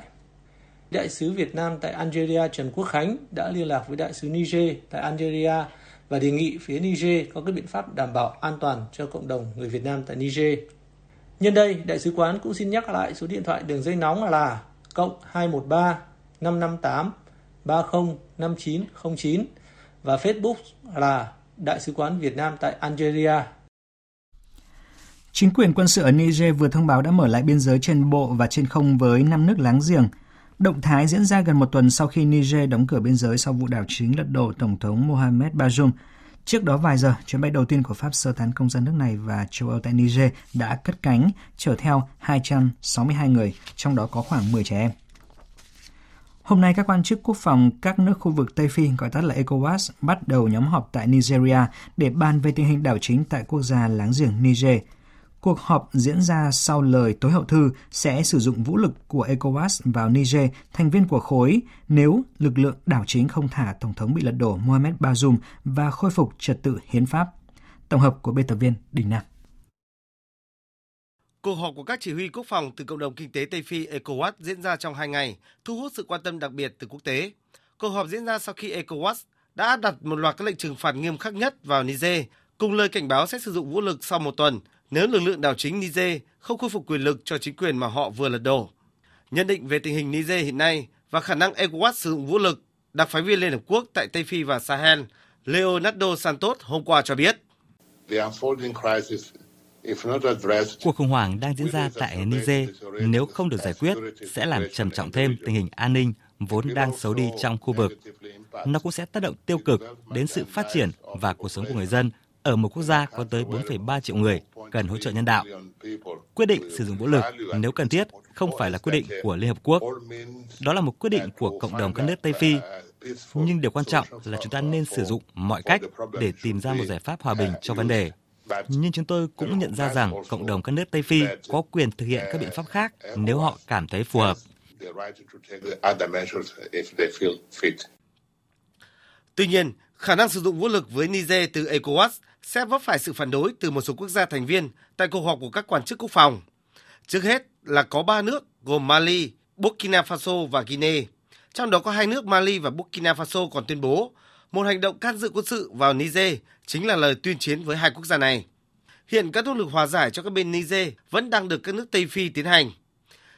Đại sứ Việt Nam tại Algeria Trần Quốc Khánh đã liên lạc với đại sứ Niger tại Algeria và đề nghị phía Niger có các biện pháp đảm bảo an toàn cho cộng đồng người Việt Nam tại Niger. Nhân đây, đại sứ quán cũng xin nhắc lại số điện thoại đường dây nóng là cộng 213 558 305909 và Facebook là Đại sứ quán Việt Nam tại Algeria. Chính quyền quân sự ở Niger vừa thông báo đã mở lại biên giới trên bộ và trên không với năm nước láng giềng. Động thái diễn ra gần một tuần sau khi Niger đóng cửa biên giới sau vụ đảo chính lật đổ Tổng thống Mohamed Bazoum. Trước đó vài giờ, chuyến bay đầu tiên của Pháp sơ tán công dân nước này và châu Âu tại Niger đã cất cánh, chở theo 262 người, trong đó có khoảng 10 trẻ em. Hôm nay, các quan chức quốc phòng các nước khu vực Tây Phi, gọi tắt là ECOWAS, bắt đầu nhóm họp tại Nigeria để bàn về tình hình đảo chính tại quốc gia láng giềng Niger – Cuộc họp diễn ra sau lời tối hậu thư sẽ sử dụng vũ lực của ECOWAS vào Niger, thành viên của khối, nếu lực lượng đảo chính không thả Tổng thống bị lật đổ Mohamed Bazoum và khôi phục trật tự hiến pháp. Tổng hợp của biên tập viên Đình Nam. Cuộc họp của các chỉ huy quốc phòng từ cộng đồng kinh tế Tây Phi ECOWAS diễn ra trong hai ngày, thu hút sự quan tâm đặc biệt từ quốc tế. Cuộc họp diễn ra sau khi ECOWAS đã đặt một loạt các lệnh trừng phạt nghiêm khắc nhất vào Niger, cùng lời cảnh báo sẽ sử dụng vũ lực sau một tuần nếu lực lượng đảo chính Niger không khôi phục quyền lực cho chính quyền mà họ vừa lật đổ. Nhận định về tình hình Niger hiện nay và khả năng ECOWAS sử dụng vũ lực, đặc phái viên Liên Hợp Quốc tại Tây Phi và Sahel Leonardo Santos hôm qua cho biết. Cuộc khủng hoảng đang diễn ra tại Niger nếu không được giải quyết sẽ làm trầm trọng thêm tình hình an ninh vốn đang xấu đi trong khu vực. Nó cũng sẽ tác động tiêu cực đến sự phát triển và cuộc sống của người dân ở một quốc gia có tới 4,3 triệu người cần hỗ trợ nhân đạo. Quyết định sử dụng vũ lực nếu cần thiết không phải là quyết định của Liên Hợp Quốc. Đó là một quyết định của cộng đồng các nước Tây Phi. Nhưng điều quan trọng là chúng ta nên sử dụng mọi cách để tìm ra một giải pháp hòa bình cho vấn đề. Nhưng chúng tôi cũng nhận ra rằng cộng đồng các nước Tây Phi có quyền thực hiện các biện pháp khác nếu họ cảm thấy phù hợp. Tuy nhiên, khả năng sử dụng vũ lực với Niger từ ECOWAS sẽ vấp phải sự phản đối từ một số quốc gia thành viên tại cuộc họp của các quan chức quốc phòng. Trước hết là có ba nước gồm Mali, Burkina Faso và Guinea. Trong đó có hai nước Mali và Burkina Faso còn tuyên bố một hành động can dự quân sự vào Niger chính là lời tuyên chiến với hai quốc gia này. Hiện các nỗ lực hòa giải cho các bên Niger vẫn đang được các nước Tây Phi tiến hành.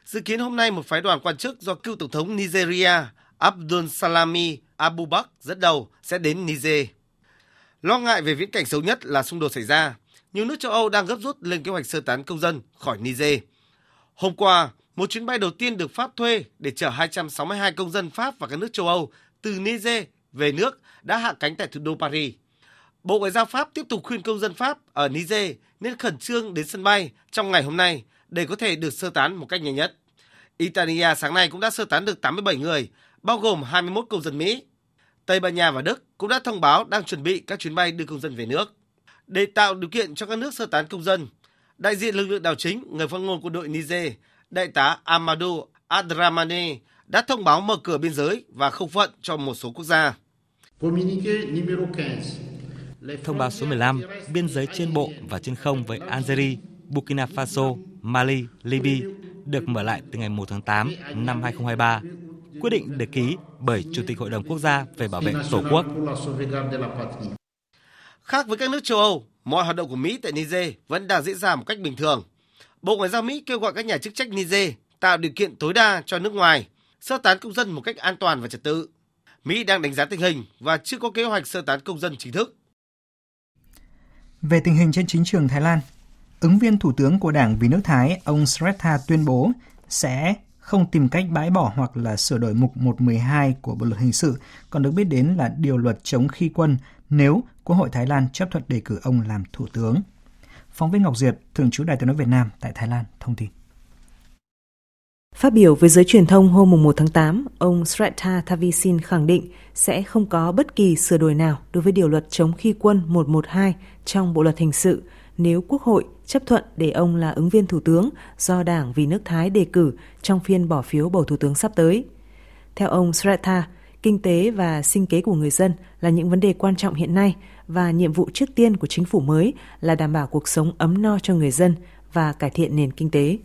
Dự kiến hôm nay một phái đoàn quan chức do cựu Tổng thống Nigeria Abdul Salami Abubakar dẫn đầu sẽ đến Niger. Lo ngại về viễn cảnh xấu nhất là xung đột xảy ra, nhiều nước châu Âu đang gấp rút lên kế hoạch sơ tán công dân khỏi Niger. Hôm qua, một chuyến bay đầu tiên được Pháp thuê để chở 262 công dân Pháp và các nước châu Âu từ Niger về nước đã hạ cánh tại thủ đô Paris. Bộ Ngoại giao Pháp tiếp tục khuyên công dân Pháp ở Niger nên khẩn trương đến sân bay trong ngày hôm nay để có thể được sơ tán một cách nhanh nhất. Italia sáng nay cũng đã sơ tán được 87 người, bao gồm 21 công dân Mỹ. Tây Ban Nha và Đức cũng đã thông báo đang chuẩn bị các chuyến bay đưa công dân về nước. Để tạo điều kiện cho các nước sơ tán công dân, đại diện lực lượng đảo chính, người phát ngôn quân đội Niger, đại tá Amadou Adramane đã thông báo mở cửa biên giới và không phận cho một số quốc gia. Thông báo số 15, biên giới trên bộ và trên không với Algeria, Burkina Faso, Mali, Libya được mở lại từ ngày 1 tháng 8 năm 2023. Quyết định được ký bởi Chủ tịch Hội đồng Quốc gia về bảo vệ Tổ quốc. Khác với các nước châu Âu, mọi hoạt động của Mỹ tại Niger vẫn đang diễn ra một cách bình thường. Bộ Ngoại giao Mỹ kêu gọi các nhà chức trách Niger tạo điều kiện tối đa cho nước ngoài sơ tán công dân một cách an toàn và trật tự. Mỹ đang đánh giá tình hình và chưa có kế hoạch sơ tán công dân chính thức. Về tình hình trên chính trường Thái Lan, ứng viên thủ tướng của Đảng Vì nước Thái, ông Srettha tuyên bố sẽ không tìm cách bãi bỏ hoặc là sửa đổi mục 112 của Bộ luật hình sự, còn được biết đến là điều luật chống khi quân nếu Quốc hội Thái Lan chấp thuận đề cử ông làm thủ tướng. Phóng viên Ngọc Diệp, thường trú Đài tiếng nói Việt Nam tại Thái Lan thông tin. Phát biểu với giới truyền thông hôm 1 tháng 8, ông Srettha Thavisin khẳng định sẽ không có bất kỳ sửa đổi nào đối với điều luật chống khi quân 112 trong Bộ luật hình sự nếu Quốc hội chấp thuận để ông là ứng viên thủ tướng do Đảng Vì nước Thái đề cử trong phiên bỏ phiếu bầu thủ tướng sắp tới. Theo ông Srettha, kinh tế và sinh kế của người dân là những vấn đề quan trọng hiện nay và nhiệm vụ trước tiên của chính phủ mới là đảm bảo cuộc sống ấm no cho người dân và cải thiện nền kinh tế.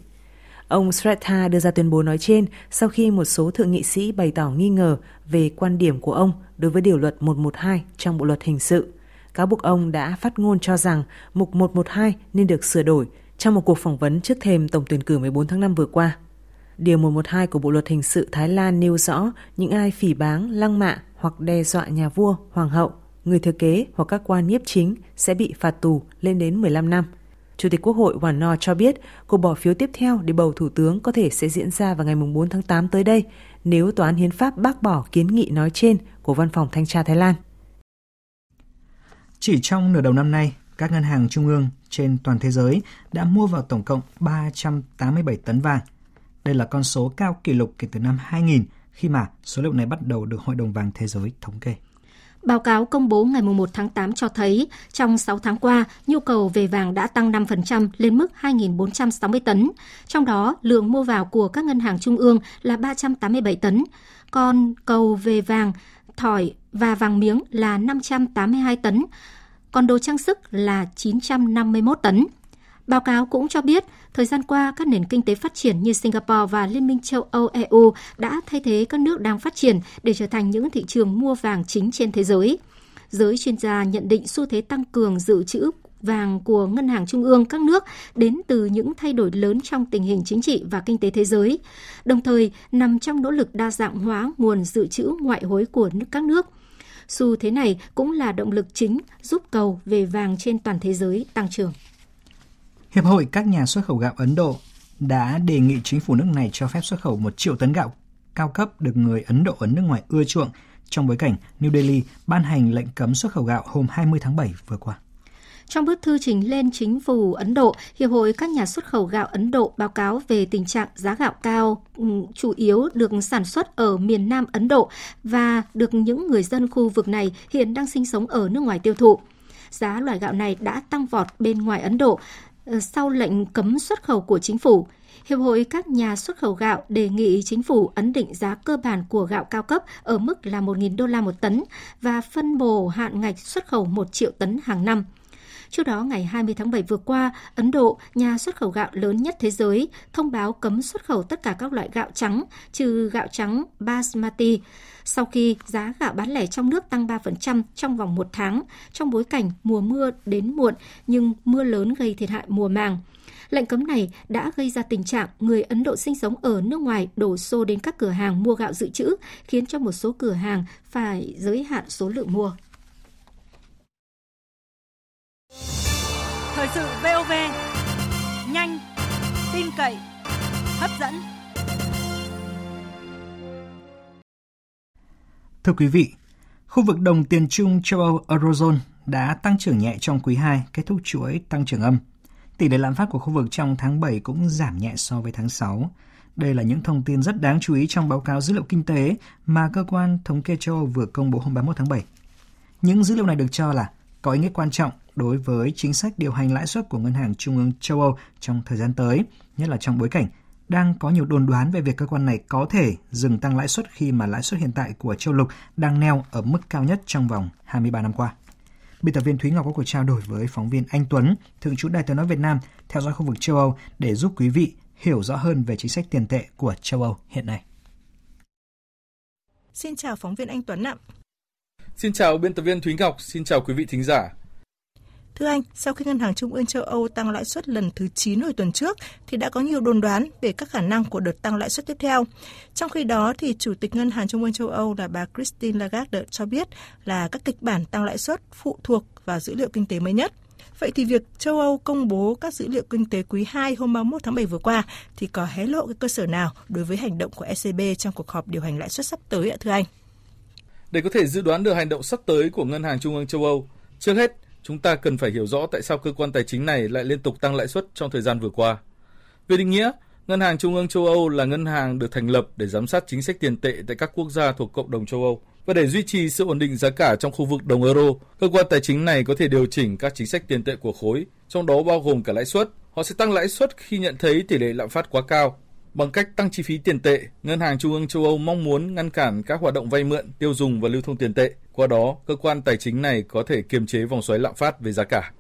Ông Srettha đưa ra tuyên bố nói trên sau khi một số thượng nghị sĩ bày tỏ nghi ngờ về quan điểm của ông đối với điều luật 112 trong Bộ luật hình sự. Cáo buộc ông đã phát ngôn cho rằng mục 112 nên được sửa đổi trong một cuộc phỏng vấn trước thềm tổng tuyển cử 14 tháng 5 vừa qua. Điều 112 của Bộ luật hình sự Thái Lan nêu rõ những ai phỉ báng, lăng mạ hoặc đe dọa nhà vua, hoàng hậu, người thừa kế hoặc các quan nhiếp chính sẽ bị phạt tù lên đến 15 năm. Chủ tịch Quốc hội Hoàn No cho biết cuộc bỏ phiếu tiếp theo để bầu thủ tướng có thể sẽ diễn ra vào ngày 4 tháng 8 tới đây nếu Tòa án Hiến pháp bác bỏ kiến nghị nói trên của Văn phòng Thanh tra Thái Lan. Chỉ trong nửa đầu năm nay, các ngân hàng trung ương trên toàn thế giới đã mua vào tổng cộng 387 tấn vàng. Đây là con số cao kỷ lục kể từ năm 2000 khi mà số liệu này bắt đầu được Hội đồng vàng thế giới thống kê. Báo cáo công bố ngày 1 tháng 8 cho thấy, trong 6 tháng qua, nhu cầu về vàng đã tăng 5% lên mức 2.460 tấn. Trong đó, lượng mua vào của các ngân hàng trung ương là 387 tấn. Còn cầu về vàng, thỏi và vàng miếng là 582 tấn. Còn đồ trang sức là 951 tấn. Báo cáo cũng cho biết, thời gian qua các nền kinh tế phát triển như Singapore và Liên minh châu Âu EU đã thay thế các nước đang phát triển để trở thành những thị trường mua vàng chính trên thế giới. Giới chuyên gia nhận định xu thế tăng cường dự trữ vàng của ngân hàng trung ương các nước đến từ những thay đổi lớn trong tình hình chính trị và kinh tế thế giới, đồng thời nằm trong nỗ lực đa dạng hóa nguồn dự trữ ngoại hối của các nước. Xu thế này cũng là động lực chính giúp cầu về vàng trên toàn thế giới tăng trưởng. Hiệp hội các nhà xuất khẩu gạo Ấn Độ đã đề nghị chính phủ nước này cho phép xuất khẩu 1 triệu tấn gạo cao cấp được người Ấn Độ ở nước ngoài ưa chuộng trong bối cảnh New Delhi ban hành lệnh cấm xuất khẩu gạo hôm 20 tháng 7 vừa qua. Trong bức thư trình lên chính phủ Ấn Độ, Hiệp hội các nhà xuất khẩu gạo Ấn Độ báo cáo về tình trạng giá gạo cao ừ, chủ yếu được sản xuất ở miền Nam Ấn Độ và được những người dân khu vực này hiện đang sinh sống ở nước ngoài tiêu thụ. Giá loại gạo này đã tăng vọt bên ngoài Ấn Độ ờ, sau lệnh cấm xuất khẩu của chính phủ. Hiệp hội các nhà xuất khẩu gạo đề nghị chính phủ ấn định giá cơ bản của gạo cao cấp ở mức là 1.000 đô la một tấn và phân bổ hạn ngạch xuất khẩu 1 triệu tấn hàng năm. Trước đó, ngày 20 tháng 7 vừa qua, Ấn Độ, nhà xuất khẩu gạo lớn nhất thế giới, thông báo cấm xuất khẩu tất cả các loại gạo trắng, trừ gạo trắng Basmati, sau khi giá gạo bán lẻ trong nước tăng 3% trong vòng một tháng, trong bối cảnh mùa mưa đến muộn nhưng mưa lớn gây thiệt hại mùa màng. Lệnh cấm này đã gây ra tình trạng người Ấn Độ sinh sống ở nước ngoài đổ xô đến các cửa hàng mua gạo dự trữ, khiến cho một số cửa hàng phải giới hạn số lượng mua. Thời sự VOV, nhanh, tin cậy, hấp dẫn. Thưa quý vị, khu vực đồng tiền chung châu Âu Eurozone đã tăng trưởng nhẹ trong quý 2, kết thúc chuỗi tăng trưởng âm. Tỷ lệ lạm phát của khu vực trong tháng 7 cũng giảm nhẹ so với tháng 6. Đây là những thông tin rất đáng chú ý trong báo cáo dữ liệu kinh tế mà cơ quan thống kê châu Âu vừa công bố hôm 31 tháng 7. Những dữ liệu này được cho là có ý nghĩa quan trọng đối với chính sách điều hành lãi suất của Ngân hàng Trung ương châu Âu trong thời gian tới, nhất là trong bối cảnh đang có nhiều đồn đoán về việc cơ quan này có thể dừng tăng lãi suất khi mà lãi suất hiện tại của châu lục đang neo ở mức cao nhất trong vòng 23 năm qua. Biên tập viên Thúy Ngọc có cuộc trao đổi với phóng viên Anh Tuấn, thường trú Đài tiếng nói Việt Nam, theo dõi khu vực châu Âu để giúp quý vị hiểu rõ hơn về chính sách tiền tệ của châu Âu hiện nay. Xin chào phóng viên Anh Tuấn ạ. Xin chào biên tập viên Thúy Ngọc, xin chào quý vị thính giả. Thưa anh, sau khi Ngân hàng Trung ương châu Âu tăng lãi suất lần thứ 9 hồi tuần trước thì đã có nhiều đồn đoán về các khả năng của đợt tăng lãi suất tiếp theo. Trong khi đó thì Chủ tịch Ngân hàng Trung ương châu Âu là bà Christine Lagarde cho biết là các kịch bản tăng lãi suất phụ thuộc vào dữ liệu kinh tế mới nhất. Vậy thì việc châu Âu công bố các dữ liệu kinh tế quý 2 hôm 31 tháng 7 vừa qua thì có hé lộ cái cơ sở nào đối với hành động của ECB trong cuộc họp điều hành lãi suất sắp tới ạ thưa anh? Để có thể dự đoán được hành động sắp tới của Ngân hàng Trung ương châu Âu, trước hết chúng ta cần phải hiểu rõ tại sao cơ quan tài chính này lại liên tục tăng lãi suất trong thời gian vừa qua. Về định nghĩa, Ngân hàng Trung ương châu Âu là ngân hàng được thành lập để giám sát chính sách tiền tệ tại các quốc gia thuộc cộng đồng châu Âu. Và để duy trì sự ổn định giá cả trong khu vực đồng euro, cơ quan tài chính này có thể điều chỉnh các chính sách tiền tệ của khối, trong đó bao gồm cả lãi suất. Họ sẽ tăng lãi suất khi nhận thấy tỷ lệ lạm phát quá cao. Bằng cách tăng chi phí tiền tệ, Ngân hàng Trung ương châu Âu mong muốn ngăn cản các hoạt động vay mượn, tiêu dùng và lưu thông tiền tệ. Qua đó, cơ quan tài chính này có thể kiềm chế vòng xoáy lạm phát về giá cả.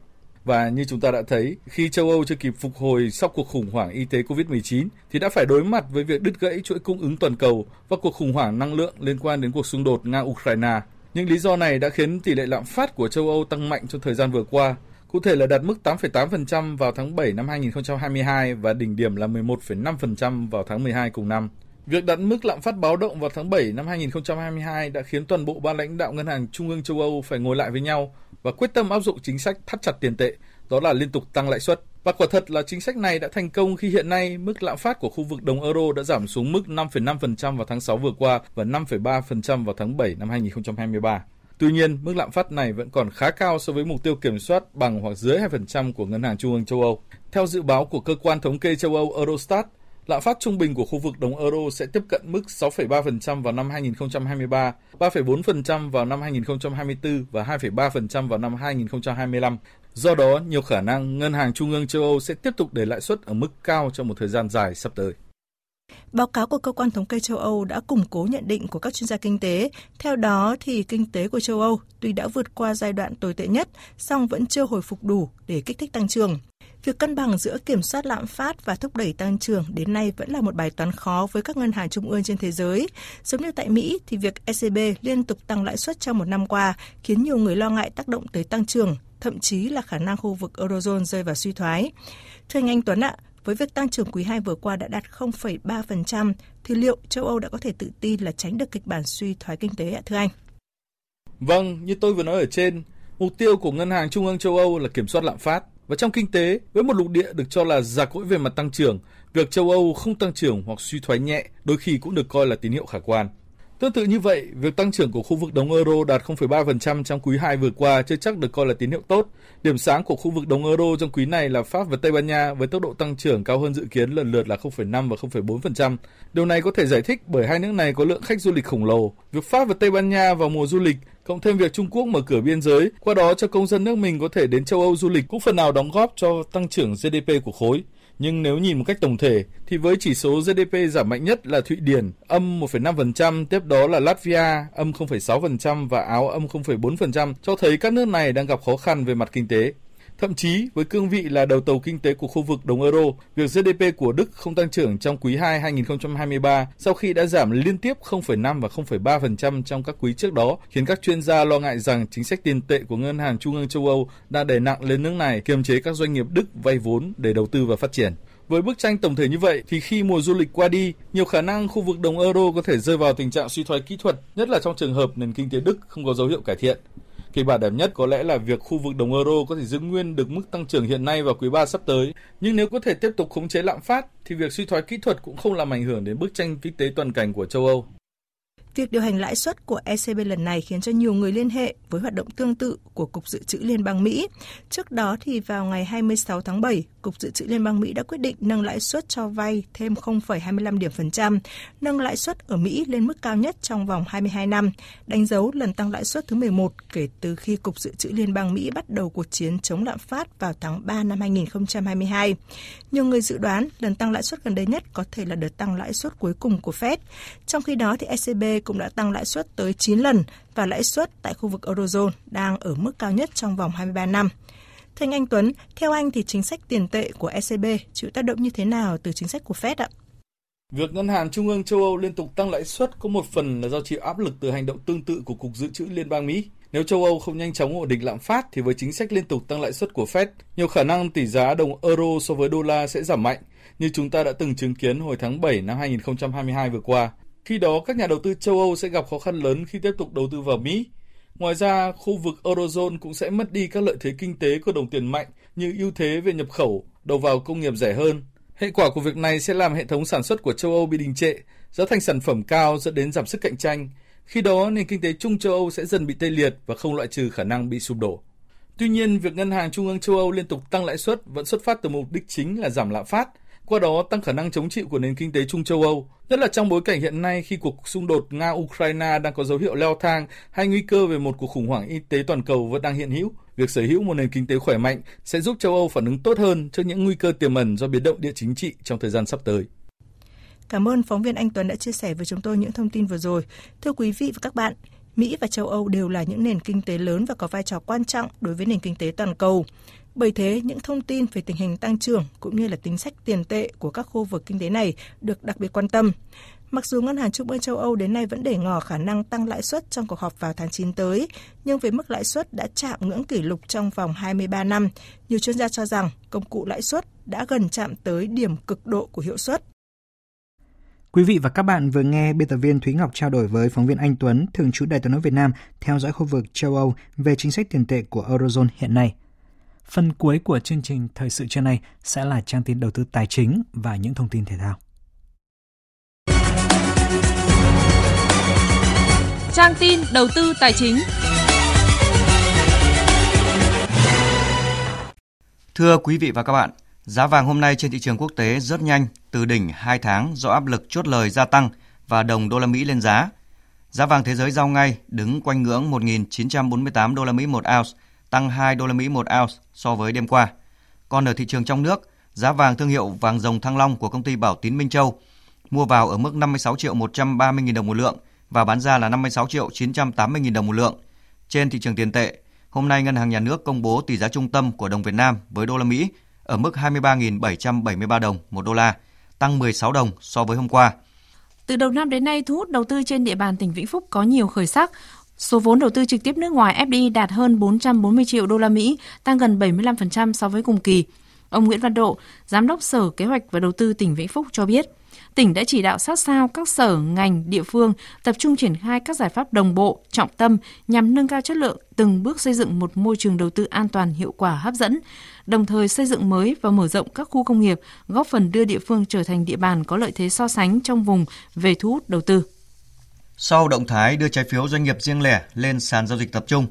Và như chúng ta đã thấy, khi châu Âu chưa kịp phục hồi sau cuộc khủng hoảng y tế COVID-19 thì đã phải đối mặt với việc đứt gãy chuỗi cung ứng toàn cầu và cuộc khủng hoảng năng lượng liên quan đến cuộc xung đột Nga-Ukraine. Những lý do này đã khiến tỷ lệ lạm phát của châu Âu tăng mạnh trong thời gian vừa qua, cụ thể là đạt mức 8,8% vào tháng 7 năm 2022 và đỉnh điểm là 11,5% vào tháng 12 cùng năm. Việc đặt mức lạm phát báo động vào tháng 7 năm 2022 đã khiến toàn bộ ban lãnh đạo Ngân hàng Trung ương châu Âu phải ngồi lại với nhau và quyết tâm áp dụng chính sách thắt chặt tiền tệ, đó là liên tục tăng lãi suất. Và quả thật là chính sách này đã thành công khi hiện nay mức lạm phát của khu vực đồng euro đã giảm xuống mức 5,5% vào tháng 6 vừa qua và 5,3% vào tháng 7 năm 2023. Tuy nhiên, mức lạm phát này vẫn còn khá cao so với mục tiêu kiểm soát bằng hoặc dưới 2% của Ngân hàng Trung ương châu Âu. Theo dự báo của cơ quan thống kê châu Âu Eurostat, lạm phát trung bình của khu vực đồng euro sẽ tiếp cận mức 6,3% vào năm 2023, 3,4% vào năm 2024 và 2,3% vào năm 2025. Do đó, nhiều khả năng Ngân hàng Trung ương châu Âu sẽ tiếp tục để lãi suất ở mức cao trong một thời gian dài sắp tới. Báo cáo của cơ quan thống kê châu Âu đã củng cố nhận định của các chuyên gia kinh tế. Theo đó thì kinh tế của châu Âu tuy đã vượt qua giai đoạn tồi tệ nhất, song vẫn chưa hồi phục đủ để kích thích tăng trưởng. Việc cân bằng giữa kiểm soát lạm phát và thúc đẩy tăng trưởng đến nay vẫn là một bài toán khó với các ngân hàng trung ương trên thế giới. Giống như tại Mỹ thì việc ECB liên tục tăng lãi suất trong một năm qua khiến nhiều người lo ngại tác động tới tăng trưởng, thậm chí là khả năng khu vực Eurozone rơi vào suy thoái. Thưa anh Anh Tuấn ạ, với việc tăng trưởng quý 2 vừa qua đã đạt 0,3%, thì liệu châu Âu đã có thể tự tin là tránh được kịch bản suy thoái kinh tế ạ thưa anh? Vâng, như tôi vừa nói ở trên, mục tiêu của Ngân hàng Trung ương châu Âu là kiểm soát lạm phát. Và trong kinh tế, với một lục địa được cho là già cỗi về mặt tăng trưởng, việc châu Âu không tăng trưởng hoặc suy thoái nhẹ đôi khi cũng được coi là tín hiệu khả quan. Tương tự như vậy, việc tăng trưởng của khu vực đồng euro đạt 0,3% trong quý 2 vừa qua chưa chắc được coi là tín hiệu tốt. Điểm sáng của khu vực đồng euro trong quý này là Pháp và Tây Ban Nha với tốc độ tăng trưởng cao hơn dự kiến lần lượt là 0,5 và 0,4%. Điều này có thể giải thích bởi hai nước này có lượng khách du lịch khổng lồ. Việc Pháp và Tây Ban Nha vào mùa du lịch cộng thêm việc Trung Quốc mở cửa biên giới, qua đó cho công dân nước mình có thể đến châu Âu du lịch cũng phần nào đóng góp cho tăng trưởng GDP của khối. Nhưng nếu nhìn một cách tổng thể, thì với chỉ số GDP giảm mạnh nhất là Thụy Điển, âm 1,5%, tiếp đó là Latvia, âm 0,6% và Áo, âm 0,4%, cho thấy các nước này đang gặp khó khăn về mặt kinh tế. Thậm chí với cương vị là đầu tàu kinh tế của khu vực đồng euro, việc GDP của Đức không tăng trưởng trong quý 2 2023 sau khi đã giảm liên tiếp 0,5 và 0,3% trong các quý trước đó, khiến các chuyên gia lo ngại rằng chính sách tiền tệ của Ngân hàng Trung ương châu Âu đã đè nặng lên nước này kiềm chế các doanh nghiệp Đức vay vốn để đầu tư và phát triển. Với bức tranh tổng thể như vậy thì khi mùa du lịch qua đi, nhiều khả năng khu vực đồng euro có thể rơi vào tình trạng suy thoái kỹ thuật, nhất là trong trường hợp nền kinh tế Đức không có dấu hiệu cải thiện. Kịch bản đẹp nhất có lẽ là việc khu vực đồng euro có thể giữ nguyên được mức tăng trưởng hiện nay vào quý 3 sắp tới. Nhưng nếu có thể tiếp tục khống chế lạm phát, thì việc suy thoái kỹ thuật cũng không làm ảnh hưởng đến bức tranh kinh tế toàn cảnh của châu Âu. Việc điều hành lãi suất của ECB lần này khiến cho nhiều người liên hệ với hoạt động tương tự của Cục Dự trữ Liên bang Mỹ. Trước đó thì vào ngày 26 tháng 7, Cục Dự trữ Liên bang Mỹ đã quyết định nâng lãi suất cho vay thêm 0,25 điểm phần trăm, nâng lãi suất ở Mỹ lên mức cao nhất trong vòng 22 năm, đánh dấu lần tăng lãi suất thứ 11 kể từ khi Cục Dự trữ Liên bang Mỹ bắt đầu cuộc chiến chống lạm phát vào tháng 3 năm 2022. Nhiều người dự đoán lần tăng lãi suất gần đây nhất có thể là đợt tăng lãi suất cuối cùng của Fed. Trong khi đó thì ECB cũng đã tăng lãi suất tới 9 lần và lãi suất tại khu vực Eurozone đang ở mức cao nhất trong vòng 23 năm. Thưa anh Anh Tuấn, theo anh thì chính sách tiền tệ của ECB chịu tác động như thế nào từ chính sách của Fed ạ? Việc Ngân hàng Trung ương châu Âu liên tục tăng lãi suất có một phần là do chịu áp lực từ hành động tương tự của Cục Dự trữ Liên bang Mỹ. Nếu châu Âu không nhanh chóng ổn định lạm phát thì với chính sách liên tục tăng lãi suất của Fed, nhiều khả năng tỷ giá đồng euro so với đô la sẽ giảm mạnh, như chúng ta đã từng chứng kiến hồi tháng 7 năm 2022 vừa qua. Khi đó, các nhà đầu tư châu Âu sẽ gặp khó khăn lớn khi tiếp tục đầu tư vào Mỹ. Ngoài ra, khu vực Eurozone cũng sẽ mất đi các lợi thế kinh tế của đồng tiền mạnh như ưu thế về nhập khẩu, đầu vào công nghiệp rẻ hơn. Hệ quả của việc này sẽ làm hệ thống sản xuất của châu Âu bị đình trệ, giá thành sản phẩm cao dẫn đến giảm sức cạnh tranh. Khi đó, nền kinh tế chung châu Âu sẽ dần bị tê liệt và không loại trừ khả năng bị sụp đổ. Tuy nhiên, việc Ngân hàng Trung ương châu Âu liên tục tăng lãi suất vẫn xuất phát từ mục đích chính là giảm lạm phát – qua đó tăng khả năng chống chịu của nền kinh tế chung châu Âu, nhất là trong bối cảnh hiện nay khi cuộc xung đột Nga-Ukraine đang có dấu hiệu leo thang hay nguy cơ về một cuộc khủng hoảng y tế toàn cầu vẫn đang hiện hữu. Việc sở hữu một nền kinh tế khỏe mạnh sẽ giúp châu Âu phản ứng tốt hơn trước những nguy cơ tiềm ẩn do biến động địa chính trị trong thời gian sắp tới. Cảm ơn phóng viên Anh Tuấn đã chia sẻ với chúng tôi những thông tin vừa rồi. Thưa quý vị và các bạn, Mỹ và châu Âu đều là những nền kinh tế lớn và có vai trò quan trọng đối với nền kinh tế toàn cầu. Bởi thế, những thông tin về tình hình tăng trưởng cũng như là chính sách tiền tệ của các khu vực kinh tế này được đặc biệt quan tâm. Mặc dù Ngân hàng Trung ương châu Âu đến nay vẫn để ngỏ khả năng tăng lãi suất trong cuộc họp vào tháng 9 tới, nhưng với mức lãi suất đã chạm ngưỡng kỷ lục trong vòng 23 năm, nhiều chuyên gia cho rằng công cụ lãi suất đã gần chạm tới điểm cực độ của hiệu suất. Quý vị và các bạn vừa nghe biên tập viên Thúy Ngọc trao đổi với phóng viên Anh Tuấn, thường trú Đài tiếng nói Việt Nam, theo dõi khu vực châu Âu về chính sách tiền tệ của Eurozone hiện nay. Phần cuối của chương trình thời sự trưa nay sẽ là trang tin đầu tư tài chính và những thông tin thể thao. Trang tin đầu tư tài chính. Thưa quý vị và các bạn, giá vàng hôm nay trên thị trường quốc tế rất nhanh từ đỉnh 2 tháng do áp lực chốt lời gia tăng và đồng đô la Mỹ lên giá. Giá vàng thế giới giao ngay đứng quanh ngưỡng 1.948 đô la Mỹ một ounce tăng 2 đô la Mỹ một ounce so với đêm qua. Còn ở thị trường trong nước, giá vàng thương hiệu vàng rồng Thăng Long của công ty Bảo Tín Minh Châu mua vào ở mức 56 triệu 130 nghìn đồng một lượng và bán ra là 56 triệu 980 nghìn đồng một lượng. Trên thị trường tiền tệ, hôm nay Ngân hàng Nhà nước công bố tỷ giá trung tâm của đồng Việt Nam với đô la Mỹ ở mức 23.773 đồng một đô la, tăng 16 đồng so với hôm qua. Từ đầu năm đến nay, thu hút đầu tư trên địa bàn tỉnh Vĩnh Phúc có nhiều khởi sắc. Số vốn đầu tư trực tiếp nước ngoài FDI đạt hơn 440 triệu đô la Mỹ, tăng gần 75% so với cùng kỳ. Ông Nguyễn Văn Độ, Giám đốc Sở Kế hoạch và Đầu tư tỉnh Vĩnh Phúc cho biết, tỉnh đã chỉ đạo sát sao các sở, ngành, địa phương tập trung triển khai các giải pháp đồng bộ, trọng tâm nhằm nâng cao chất lượng, từng bước xây dựng một môi trường đầu tư an toàn, hiệu quả, hấp dẫn, đồng thời xây dựng mới và mở rộng các khu công nghiệp, góp phần đưa địa phương trở thành địa bàn có lợi thế so sánh trong vùng về thu hút đầu tư. Sau động thái đưa trái phiếu doanh nghiệp riêng lẻ lên sàn giao dịch tập trung,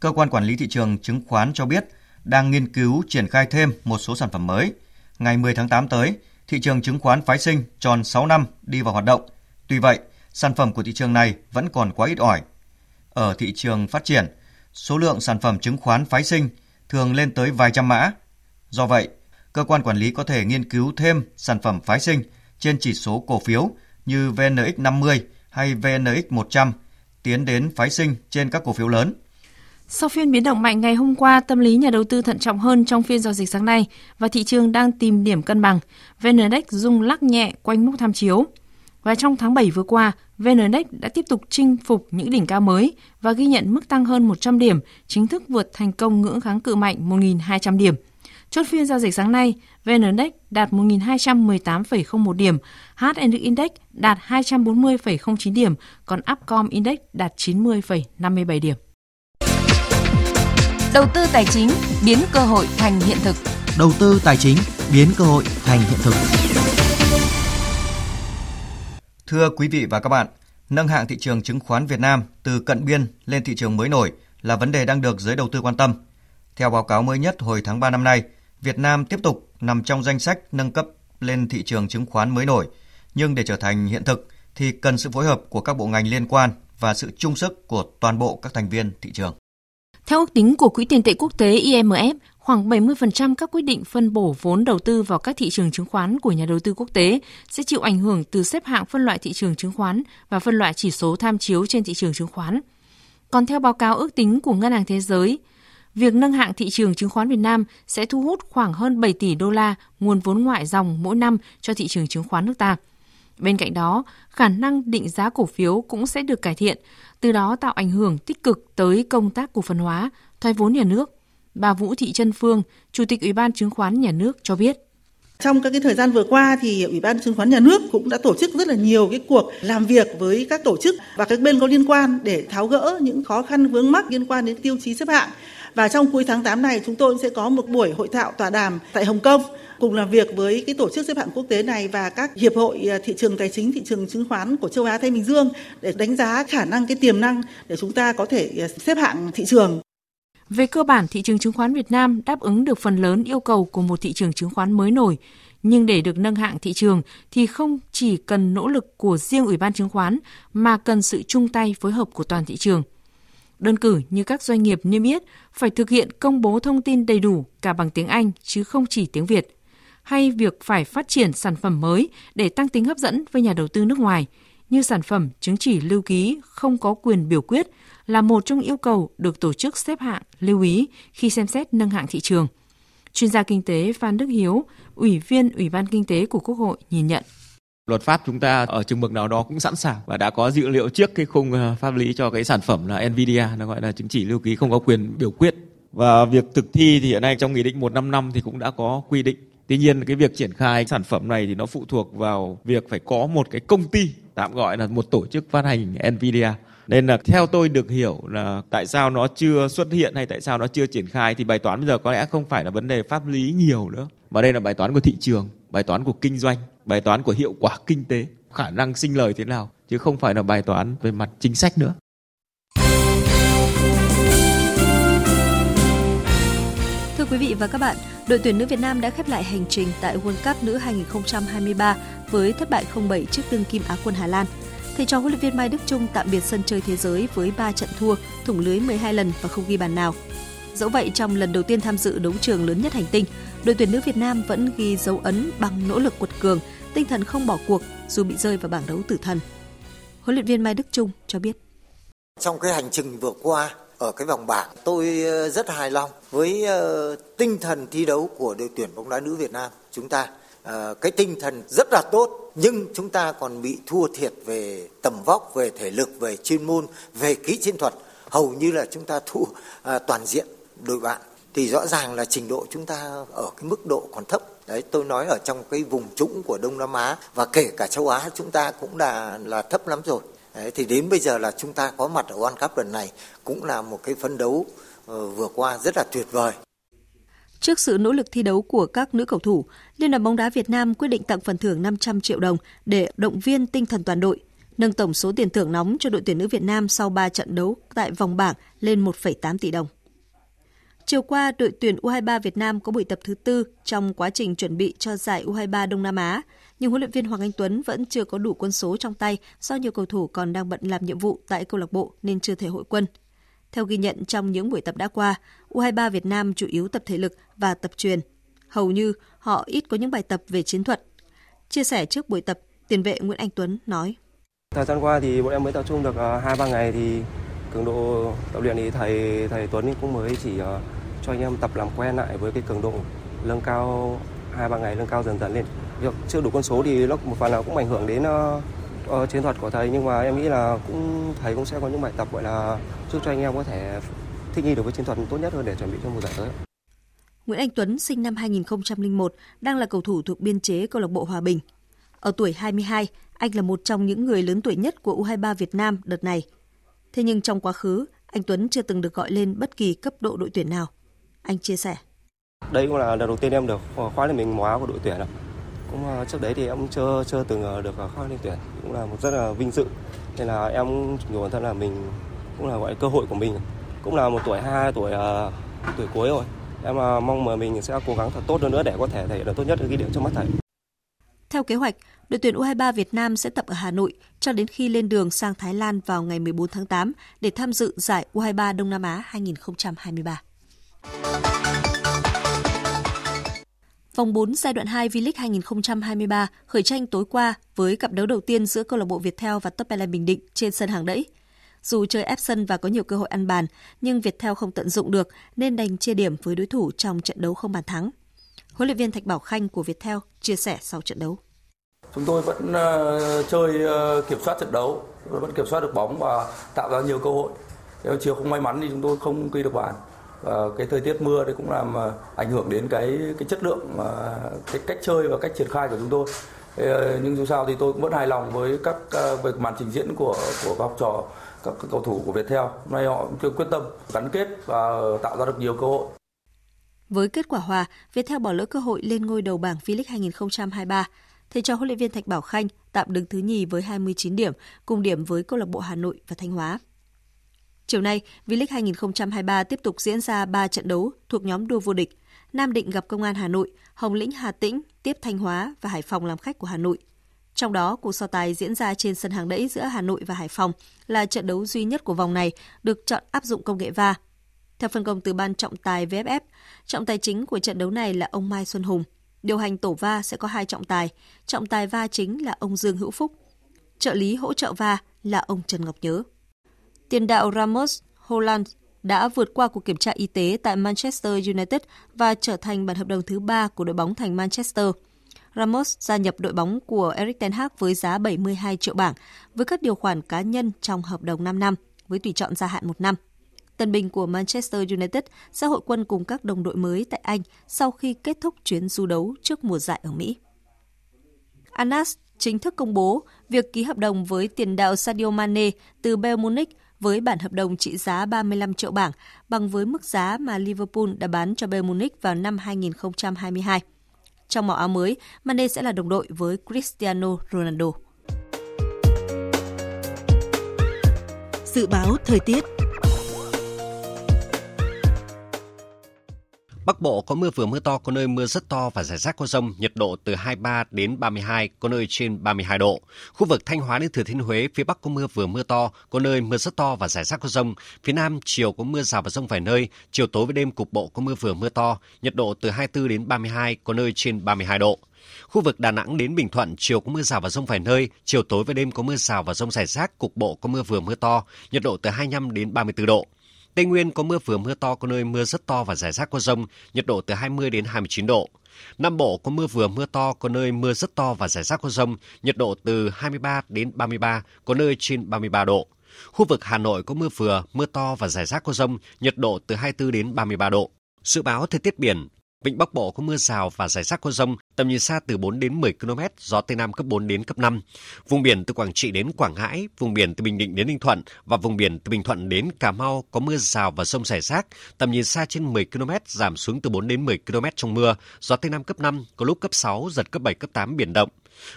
cơ quan quản lý thị trường chứng khoán cho biết đang nghiên cứu triển khai thêm một số sản phẩm mới. Ngày 10 tháng 8 tới, thị trường chứng khoán phái sinh tròn 6 năm đi vào hoạt động. Tuy vậy, sản phẩm của thị trường này vẫn còn quá ít ỏi. Ở thị trường phát triển, số lượng sản phẩm chứng khoán phái sinh thường lên tới vài trăm mã. Do vậy, cơ quan quản lý có thể nghiên cứu thêm sản phẩm phái sinh trên chỉ số cổ phiếu như VNX 50 hay VNX 100 tiến đến phái sinh trên các cổ phiếu lớn. Sau phiên biến động mạnh ngày hôm qua, tâm lý nhà đầu tư thận trọng hơn trong phiên giao dịch sáng nay và thị trường đang tìm điểm cân bằng. VN Index rung lắc nhẹ quanh mức tham chiếu. Và trong tháng 7 vừa qua, VN Index đã tiếp tục chinh phục những đỉnh cao mới và ghi nhận mức tăng hơn 100 điểm, chính thức vượt thành công ngưỡng kháng cự mạnh 1.200 điểm. Chốt phiên giao dịch sáng nay, VN Index đạt 1.218,01 điểm, HNX Index đạt 240,09 điểm, còn Upcom Index đạt 90,57 điểm. Đầu tư tài chính biến cơ hội thành hiện thực. Đầu tư tài chính biến cơ hội thành hiện thực. Thưa quý vị và các bạn, nâng hạng thị trường chứng khoán Việt Nam từ cận biên lên thị trường mới nổi là vấn đề đang được giới đầu tư quan tâm. Theo báo cáo mới nhất hồi tháng 3 năm nay, Việt Nam tiếp tục nằm trong danh sách nâng cấp lên thị trường chứng khoán mới nổi, nhưng để trở thành hiện thực thì cần sự phối hợp của các bộ ngành liên quan và sự chung sức của toàn bộ các thành viên thị trường. Theo ước tính của Quỹ tiền tệ quốc tế IMF, khoảng 70% các quyết định phân bổ vốn đầu tư vào các thị trường chứng khoán của nhà đầu tư quốc tế sẽ chịu ảnh hưởng từ xếp hạng phân loại thị trường chứng khoán và phân loại chỉ số tham chiếu trên thị trường chứng khoán. Còn theo báo cáo ước tính của Ngân hàng Thế giới, việc nâng hạng thị trường chứng khoán Việt Nam sẽ thu hút khoảng hơn 7 tỷ đô la nguồn vốn ngoại dòng mỗi năm cho thị trường chứng khoán nước ta. Bên cạnh đó, khả năng định giá cổ phiếu cũng sẽ được cải thiện, từ đó tạo ảnh hưởng tích cực tới công tác cổ phần hóa, thoái vốn nhà nước. Bà Vũ Thị Trân Phương, Chủ tịch Ủy ban Chứng khoán Nhà nước cho biết. Trong các cái thời gian vừa qua thì Ủy ban chứng khoán nhà nước cũng đã tổ chức rất là nhiều cái cuộc làm việc với các tổ chức và các bên có liên quan để tháo gỡ những khó khăn vướng mắc liên quan đến tiêu chí xếp hạng. Và trong cuối tháng 8 này chúng tôi sẽ có một buổi hội thảo tọa đàm tại Hồng Kông cùng làm việc với cái tổ chức xếp hạng quốc tế này và các hiệp hội à, thị trường tài chính, thị trường chứng khoán của châu Á Thái Bình Dương để đánh giá khả năng cái tiềm năng để chúng ta có thể à, xếp hạng thị trường. Về cơ bản, thị trường chứng khoán Việt Nam đáp ứng được phần lớn yêu cầu của một thị trường chứng khoán mới nổi. Nhưng để được nâng hạng thị trường thì không chỉ cần nỗ lực của riêng Ủy ban chứng khoán mà cần sự chung tay phối hợp của toàn thị trường. Đơn cử như các doanh nghiệp niêm yết phải thực hiện công bố thông tin đầy đủ cả bằng tiếng Anh chứ không chỉ tiếng Việt hay việc phải phát triển sản phẩm mới để tăng tính hấp dẫn với nhà đầu tư nước ngoài, như sản phẩm chứng chỉ lưu ký không có quyền biểu quyết là một trong yêu cầu được tổ chức xếp hạng lưu ý khi xem xét nâng hạng thị trường. Chuyên gia kinh tế Phan Đức Hiếu, Ủy viên Ủy ban Kinh tế của Quốc hội nhìn nhận. Luật pháp chúng ta ở chừng mực nào đó cũng sẵn sàng và đã có dữ liệu trước cái khung ờ, pháp lý cho cái sản phẩm là Nvidia, nó gọi là chứng chỉ lưu ký không có quyền biểu quyết. Và việc thực thi thì hiện nay trong Nghị định 155 thì cũng đã có quy định Tuy nhiên cái việc triển khai sản phẩm này thì nó phụ thuộc vào việc phải có một cái công ty tạm gọi là một tổ chức phát hành Nvidia. Nên là theo tôi được hiểu là tại sao nó chưa xuất hiện hay tại sao nó chưa triển khai thì bài toán bây giờ có lẽ không phải là vấn đề pháp lý nhiều nữa mà đây là bài toán của thị trường, bài toán của kinh doanh, bài toán của hiệu quả kinh tế, khả năng sinh lời thế nào chứ không phải là bài toán về mặt chính sách nữa. Thưa quý vị và các bạn, đội tuyển nữ Việt Nam đã khép lại hành trình tại World Cup nữ 2023 với thất bại 0-7 trước đương kim Á quân Hà Lan. Thầy trò huấn luyện viên Mai Đức Chung tạm biệt sân chơi thế giới với 3 trận thua, thủng lưới 12 lần và không ghi bàn nào. Dẫu vậy, trong lần đầu tiên tham dự đấu trường lớn nhất hành tinh, đội tuyển nữ Việt Nam vẫn ghi dấu ấn bằng nỗ lực quật cường, tinh thần không bỏ cuộc dù bị rơi vào bảng đấu tử thần. Huấn luyện viên Mai Đức Chung cho biết. Trong cái hành trình vừa qua, ở cái vòng bảng. Tôi ờ, rất hài lòng với ờ, tinh thần thi đấu của đội tuyển bóng đá nữ Việt Nam chúng ta. Ờ, cái tinh thần rất là tốt nhưng chúng ta còn bị thua thiệt về tầm vóc, về thể lực, về chuyên môn, về kỹ chiến thuật. Hầu như là chúng ta thua toàn diện đội bạn thì rõ ràng là trình độ chúng ta ở cái mức độ còn thấp đấy tôi nói ở trong cái vùng trũng của Đông Nam Á và kể cả châu Á chúng ta cũng là là thấp lắm rồi Đấy, thì đến bây giờ là chúng ta có mặt ở World Cup lần này cũng là một cái phấn đấu uh, vừa qua rất là tuyệt vời. Trước sự nỗ lực thi đấu của các nữ cầu thủ, Liên đoàn bóng đá Việt Nam quyết định tặng phần thưởng 500 triệu đồng để động viên tinh thần toàn đội, nâng tổng số tiền thưởng nóng cho đội tuyển nữ Việt Nam sau 3 trận đấu tại vòng bảng lên 1,8 tỷ đồng. Chiều qua, đội tuyển U23 Việt Nam có buổi tập thứ tư trong quá trình chuẩn bị cho giải U23 Đông Nam Á nhưng huấn luyện viên Hoàng Anh Tuấn vẫn chưa có đủ quân số trong tay do nhiều cầu thủ còn đang bận làm nhiệm vụ tại câu lạc bộ nên chưa thể hội quân. Theo ghi nhận trong những buổi tập đã qua, U23 Việt Nam chủ yếu tập thể lực và tập truyền. Hầu như họ ít có những bài tập về chiến thuật. Chia sẻ trước buổi tập, tiền vệ Nguyễn Anh Tuấn nói: Thời gian qua thì bọn em mới tập trung được à, 2-3 ngày thì cường độ tập luyện thì thầy thầy Tuấn cũng mới chỉ à, cho anh em tập làm quen lại với cái cường độ nâng cao hai ba ngày nâng cao dần dần lên việc chưa đủ con số thì nó một phần nào cũng ảnh hưởng đến uh, uh, chiến thuật của thầy nhưng mà em nghĩ là cũng thầy cũng sẽ có những bài tập gọi là giúp cho anh em có thể thích nghi được với chiến thuật tốt nhất hơn để chuẩn bị cho mùa giải tới. Nguyễn Anh Tuấn sinh năm 2001, đang là cầu thủ thuộc biên chế câu lạc bộ Hòa Bình. Ở tuổi 22, anh là một trong những người lớn tuổi nhất của U23 Việt Nam đợt này. Thế nhưng trong quá khứ, anh Tuấn chưa từng được gọi lên bất kỳ cấp độ đội tuyển nào. Anh chia sẻ. Đây cũng là lần đầu tiên em được khoác lên mình màu áo của đội tuyển. Cũng ờ, trước đấy thì em chưa chưa từng ờ, được khoác lên tuyển. Cũng là một rất là vinh dự. Nên là em nhiều bản thân là mình cũng là gọi cơ hội của mình. Cũng là một tuổi 22 tuổi tuổi cuối rồi. Em mong mà mình sẽ cố gắng thật tốt hơn nữa để có thể thể hiện tốt nhất ghi điểm trong mắt thầy. Theo kế hoạch, đội tuyển U23 Việt Nam sẽ tập ở Hà Nội cho đến khi lên đường sang Thái Lan vào ngày 14 tháng 8 để tham dự giải U23 Đông Nam Á 2023. Vòng 4 giai đoạn 2 V-League 2023 khởi tranh tối qua với cặp đấu đầu tiên giữa câu lạc bộ Viettel và Top Bình Định trên sân hàng đẫy. Dù chơi ép sân và có nhiều cơ hội ăn bàn, nhưng Viettel không tận dụng được nên đành chia điểm với đối thủ trong trận đấu không bàn thắng. Huấn luyện viên Thạch Bảo Khanh của Viettel chia sẻ sau trận đấu. Chúng tôi vẫn uh, chơi uh, kiểm soát trận đấu, vẫn kiểm soát được bóng và tạo ra nhiều cơ hội. Nếu chiều không may mắn thì chúng tôi không ghi được bàn. Và cái thời tiết mưa đấy cũng làm ờ, ảnh hưởng đến cái cái chất lượng ờ, cái cách chơi và cách triển khai của chúng tôi. Nhưng dù sao thì tôi cũng vẫn hài lòng với các về màn trình diễn của của các học trò các, các cầu thủ của Viettel. Hôm nay họ cũng quyết tâm gắn kết và tạo ra được nhiều cơ hội. Với kết quả hòa, Viettel bỏ lỡ cơ hội lên ngôi đầu bảng V-League 2023. Thầy trò huấn luyện viên Thạch Bảo Khanh tạm đứng thứ nhì với 29 điểm, cùng điểm với câu lạc bộ Hà Nội và Thanh Hóa. Chiều nay, V-League 2023 tiếp tục diễn ra 3 trận đấu thuộc nhóm đua vô địch. Nam Định gặp Công an Hà Nội, Hồng Lĩnh Hà Tĩnh tiếp Thanh Hóa và Hải Phòng làm khách của Hà Nội. Trong đó, cuộc so tài diễn ra trên sân hàng đẫy giữa Hà Nội và Hải Phòng là trận đấu duy nhất của vòng này được chọn áp dụng công nghệ VAR. Theo phân công từ ban trọng tài VFF, trọng tài chính của trận đấu này là ông Mai Xuân Hùng. Điều hành tổ va sẽ có hai trọng tài, trọng tài va chính là ông Dương Hữu Phúc. Trợ lý hỗ trợ va là ông Trần Ngọc Nhớ. Tiền đạo Ramos Holland đã vượt qua cuộc kiểm tra y tế tại Manchester United và trở thành bản hợp đồng thứ ba của đội bóng thành Manchester. Ramos gia nhập đội bóng của Erik ten Hag với giá 72 triệu bảng, với các điều khoản cá nhân trong hợp đồng 5 năm, với tùy chọn gia hạn 1 năm. Tân binh của Manchester United sẽ hội quân cùng các đồng đội mới tại Anh sau khi kết thúc chuyến du đấu trước mùa giải ở Mỹ. Anas chính thức công bố việc ký hợp đồng với tiền đạo Sadio Mane từ Bayern Munich với bản hợp đồng trị giá 35 triệu bảng, bằng với mức giá mà Liverpool đã bán cho Bayern Munich vào năm 2022. Trong màu áo mới, Mane sẽ là đồng đội với Cristiano Ronaldo. Dự báo thời tiết Bắc Bộ có mưa vừa mưa to, có nơi mưa rất to và rải rác có rông, nhiệt độ từ 23 đến 32, có nơi trên 32 độ. Khu vực Thanh Hóa đến Thừa Thiên Huế, phía Bắc có mưa vừa mưa to, có nơi mưa rất to và rải rác có rông. Phía Nam chiều có mưa rào và rông vài nơi, chiều tối và đêm cục bộ có mưa vừa mưa to, nhiệt độ từ 24 đến 32, có nơi trên 32 độ. Khu vực Đà Nẵng đến Bình Thuận chiều có mưa rào và rông vài nơi, chiều tối và đêm có mưa rào và rông rải rác, cục bộ có mưa vừa mưa to, nhiệt độ từ 25 đến 34 độ. Tây Nguyên có mưa vừa mưa to, có nơi mưa rất to và rải rác có rông, nhiệt độ từ 20 đến 29 độ. Nam Bộ có mưa vừa mưa to, có nơi mưa rất to và rải rác có rông, nhiệt độ từ 23 đến 33, có nơi trên 33 độ. Khu vực Hà Nội có mưa vừa, mưa to và rải rác có rông, nhiệt độ từ 24 đến 33 độ. Dự báo thời tiết biển, Vịnh Bắc Bộ có mưa rào và rải rác có rông, tầm nhìn xa từ 4 đến 10 km, gió Tây Nam cấp 4 đến cấp 5. Vùng biển từ Quảng Trị đến Quảng Ngãi, vùng biển từ Bình Định đến Ninh Thuận và vùng biển từ Bình Thuận đến Cà Mau có mưa rào và rông rải rác, tầm nhìn xa trên 10 km, giảm xuống từ 4 đến 10 km trong mưa, gió Tây Nam cấp 5, có lúc cấp 6, giật cấp 7, cấp 8 biển động.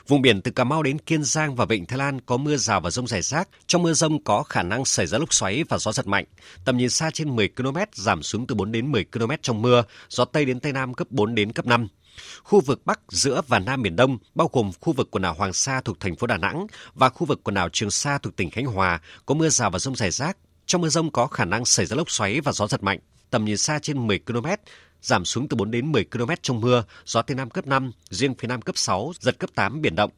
Vùng biển từ Cà Mau đến Kiên Giang và Vịnh Thái Lan có mưa rào và rông rải rác. Trong mưa rông có khả năng xảy ra lốc xoáy và gió giật mạnh. Tầm nhìn xa trên 10 km, giảm xuống từ 4 đến 10 km trong mưa, gió Tây đến Tây Nam cấp 4 đến cấp 5. Khu vực Bắc, giữa và Nam Biển Đông, bao gồm khu vực quần đảo Hoàng Sa thuộc thành phố Đà Nẵng và khu vực quần đảo Trường Sa thuộc tỉnh Khánh Hòa, có mưa rào và rông rải rác. Trong mưa rông có khả năng xảy ra lốc xoáy và gió giật mạnh. Tầm nhìn xa trên 10 km, giảm xuống từ 4 đến 10 km trong mưa, gió Tây Nam cấp 5, riêng phía Nam cấp 6, giật cấp 8 biển động.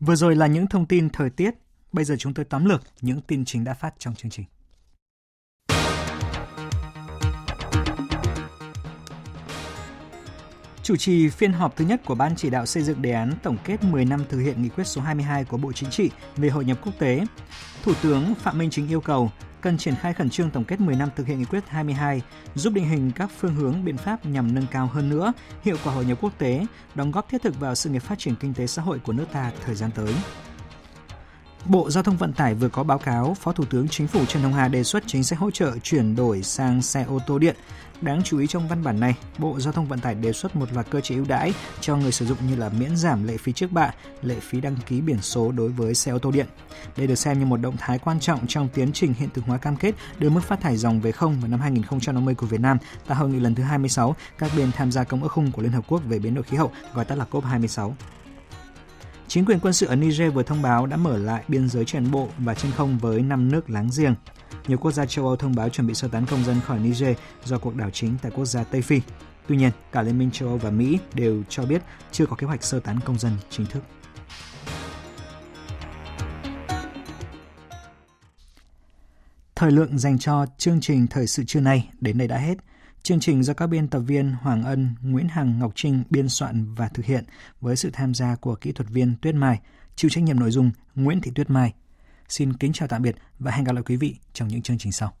Vừa rồi là những thông tin thời tiết. Bây giờ chúng tôi tóm lược những tin chính đã phát trong chương trình. Chủ trì phiên họp thứ nhất của Ban chỉ đạo xây dựng đề án tổng kết 10 năm thực hiện nghị quyết số 22 của Bộ Chính trị về hội nhập quốc tế, Thủ tướng Phạm Minh Chính yêu cầu cần triển khai khẩn trương tổng kết 10 năm thực hiện nghị quyết 22, giúp định hình các phương hướng biện pháp nhằm nâng cao hơn nữa hiệu quả hội nhập quốc tế, đóng góp thiết thực vào sự nghiệp phát triển kinh tế xã hội của nước ta thời gian tới. Bộ Giao thông Vận tải vừa có báo cáo Phó Thủ tướng Chính phủ Trần Hồng Hà đề xuất chính sách hỗ trợ chuyển đổi sang xe ô tô điện. Đáng chú ý trong văn bản này, Bộ Giao thông Vận tải đề xuất một loạt cơ chế ưu đãi cho người sử dụng như là miễn giảm lệ phí trước bạ, lệ phí đăng ký biển số đối với xe ô tô điện. Đây được xem như một động thái quan trọng trong tiến trình hiện thực hóa cam kết đưa mức phát thải dòng về không vào năm 2050 của Việt Nam tại hội nghị lần thứ 26 các bên tham gia công ước khung của Liên Hợp Quốc về biến đổi khí hậu, gọi tắt là COP26. Chính quyền quân sự ở Niger vừa thông báo đã mở lại biên giới trên bộ và trên không với năm nước láng giềng. Nhiều quốc gia châu Âu thông báo chuẩn bị sơ tán công dân khỏi Niger do cuộc đảo chính tại quốc gia Tây Phi. Tuy nhiên, cả Liên minh châu Âu và Mỹ đều cho biết chưa có kế hoạch sơ tán công dân chính thức. Thời lượng dành cho chương trình thời sự trưa nay đến đây đã hết. Chương trình do các biên tập viên Hoàng Ân, Nguyễn Hằng, Ngọc Trinh biên soạn và thực hiện với sự tham gia của kỹ thuật viên Tuyết Mai, chịu trách nhiệm nội dung Nguyễn Thị Tuyết Mai. Xin kính chào tạm biệt và hẹn gặp lại quý vị trong những chương trình sau.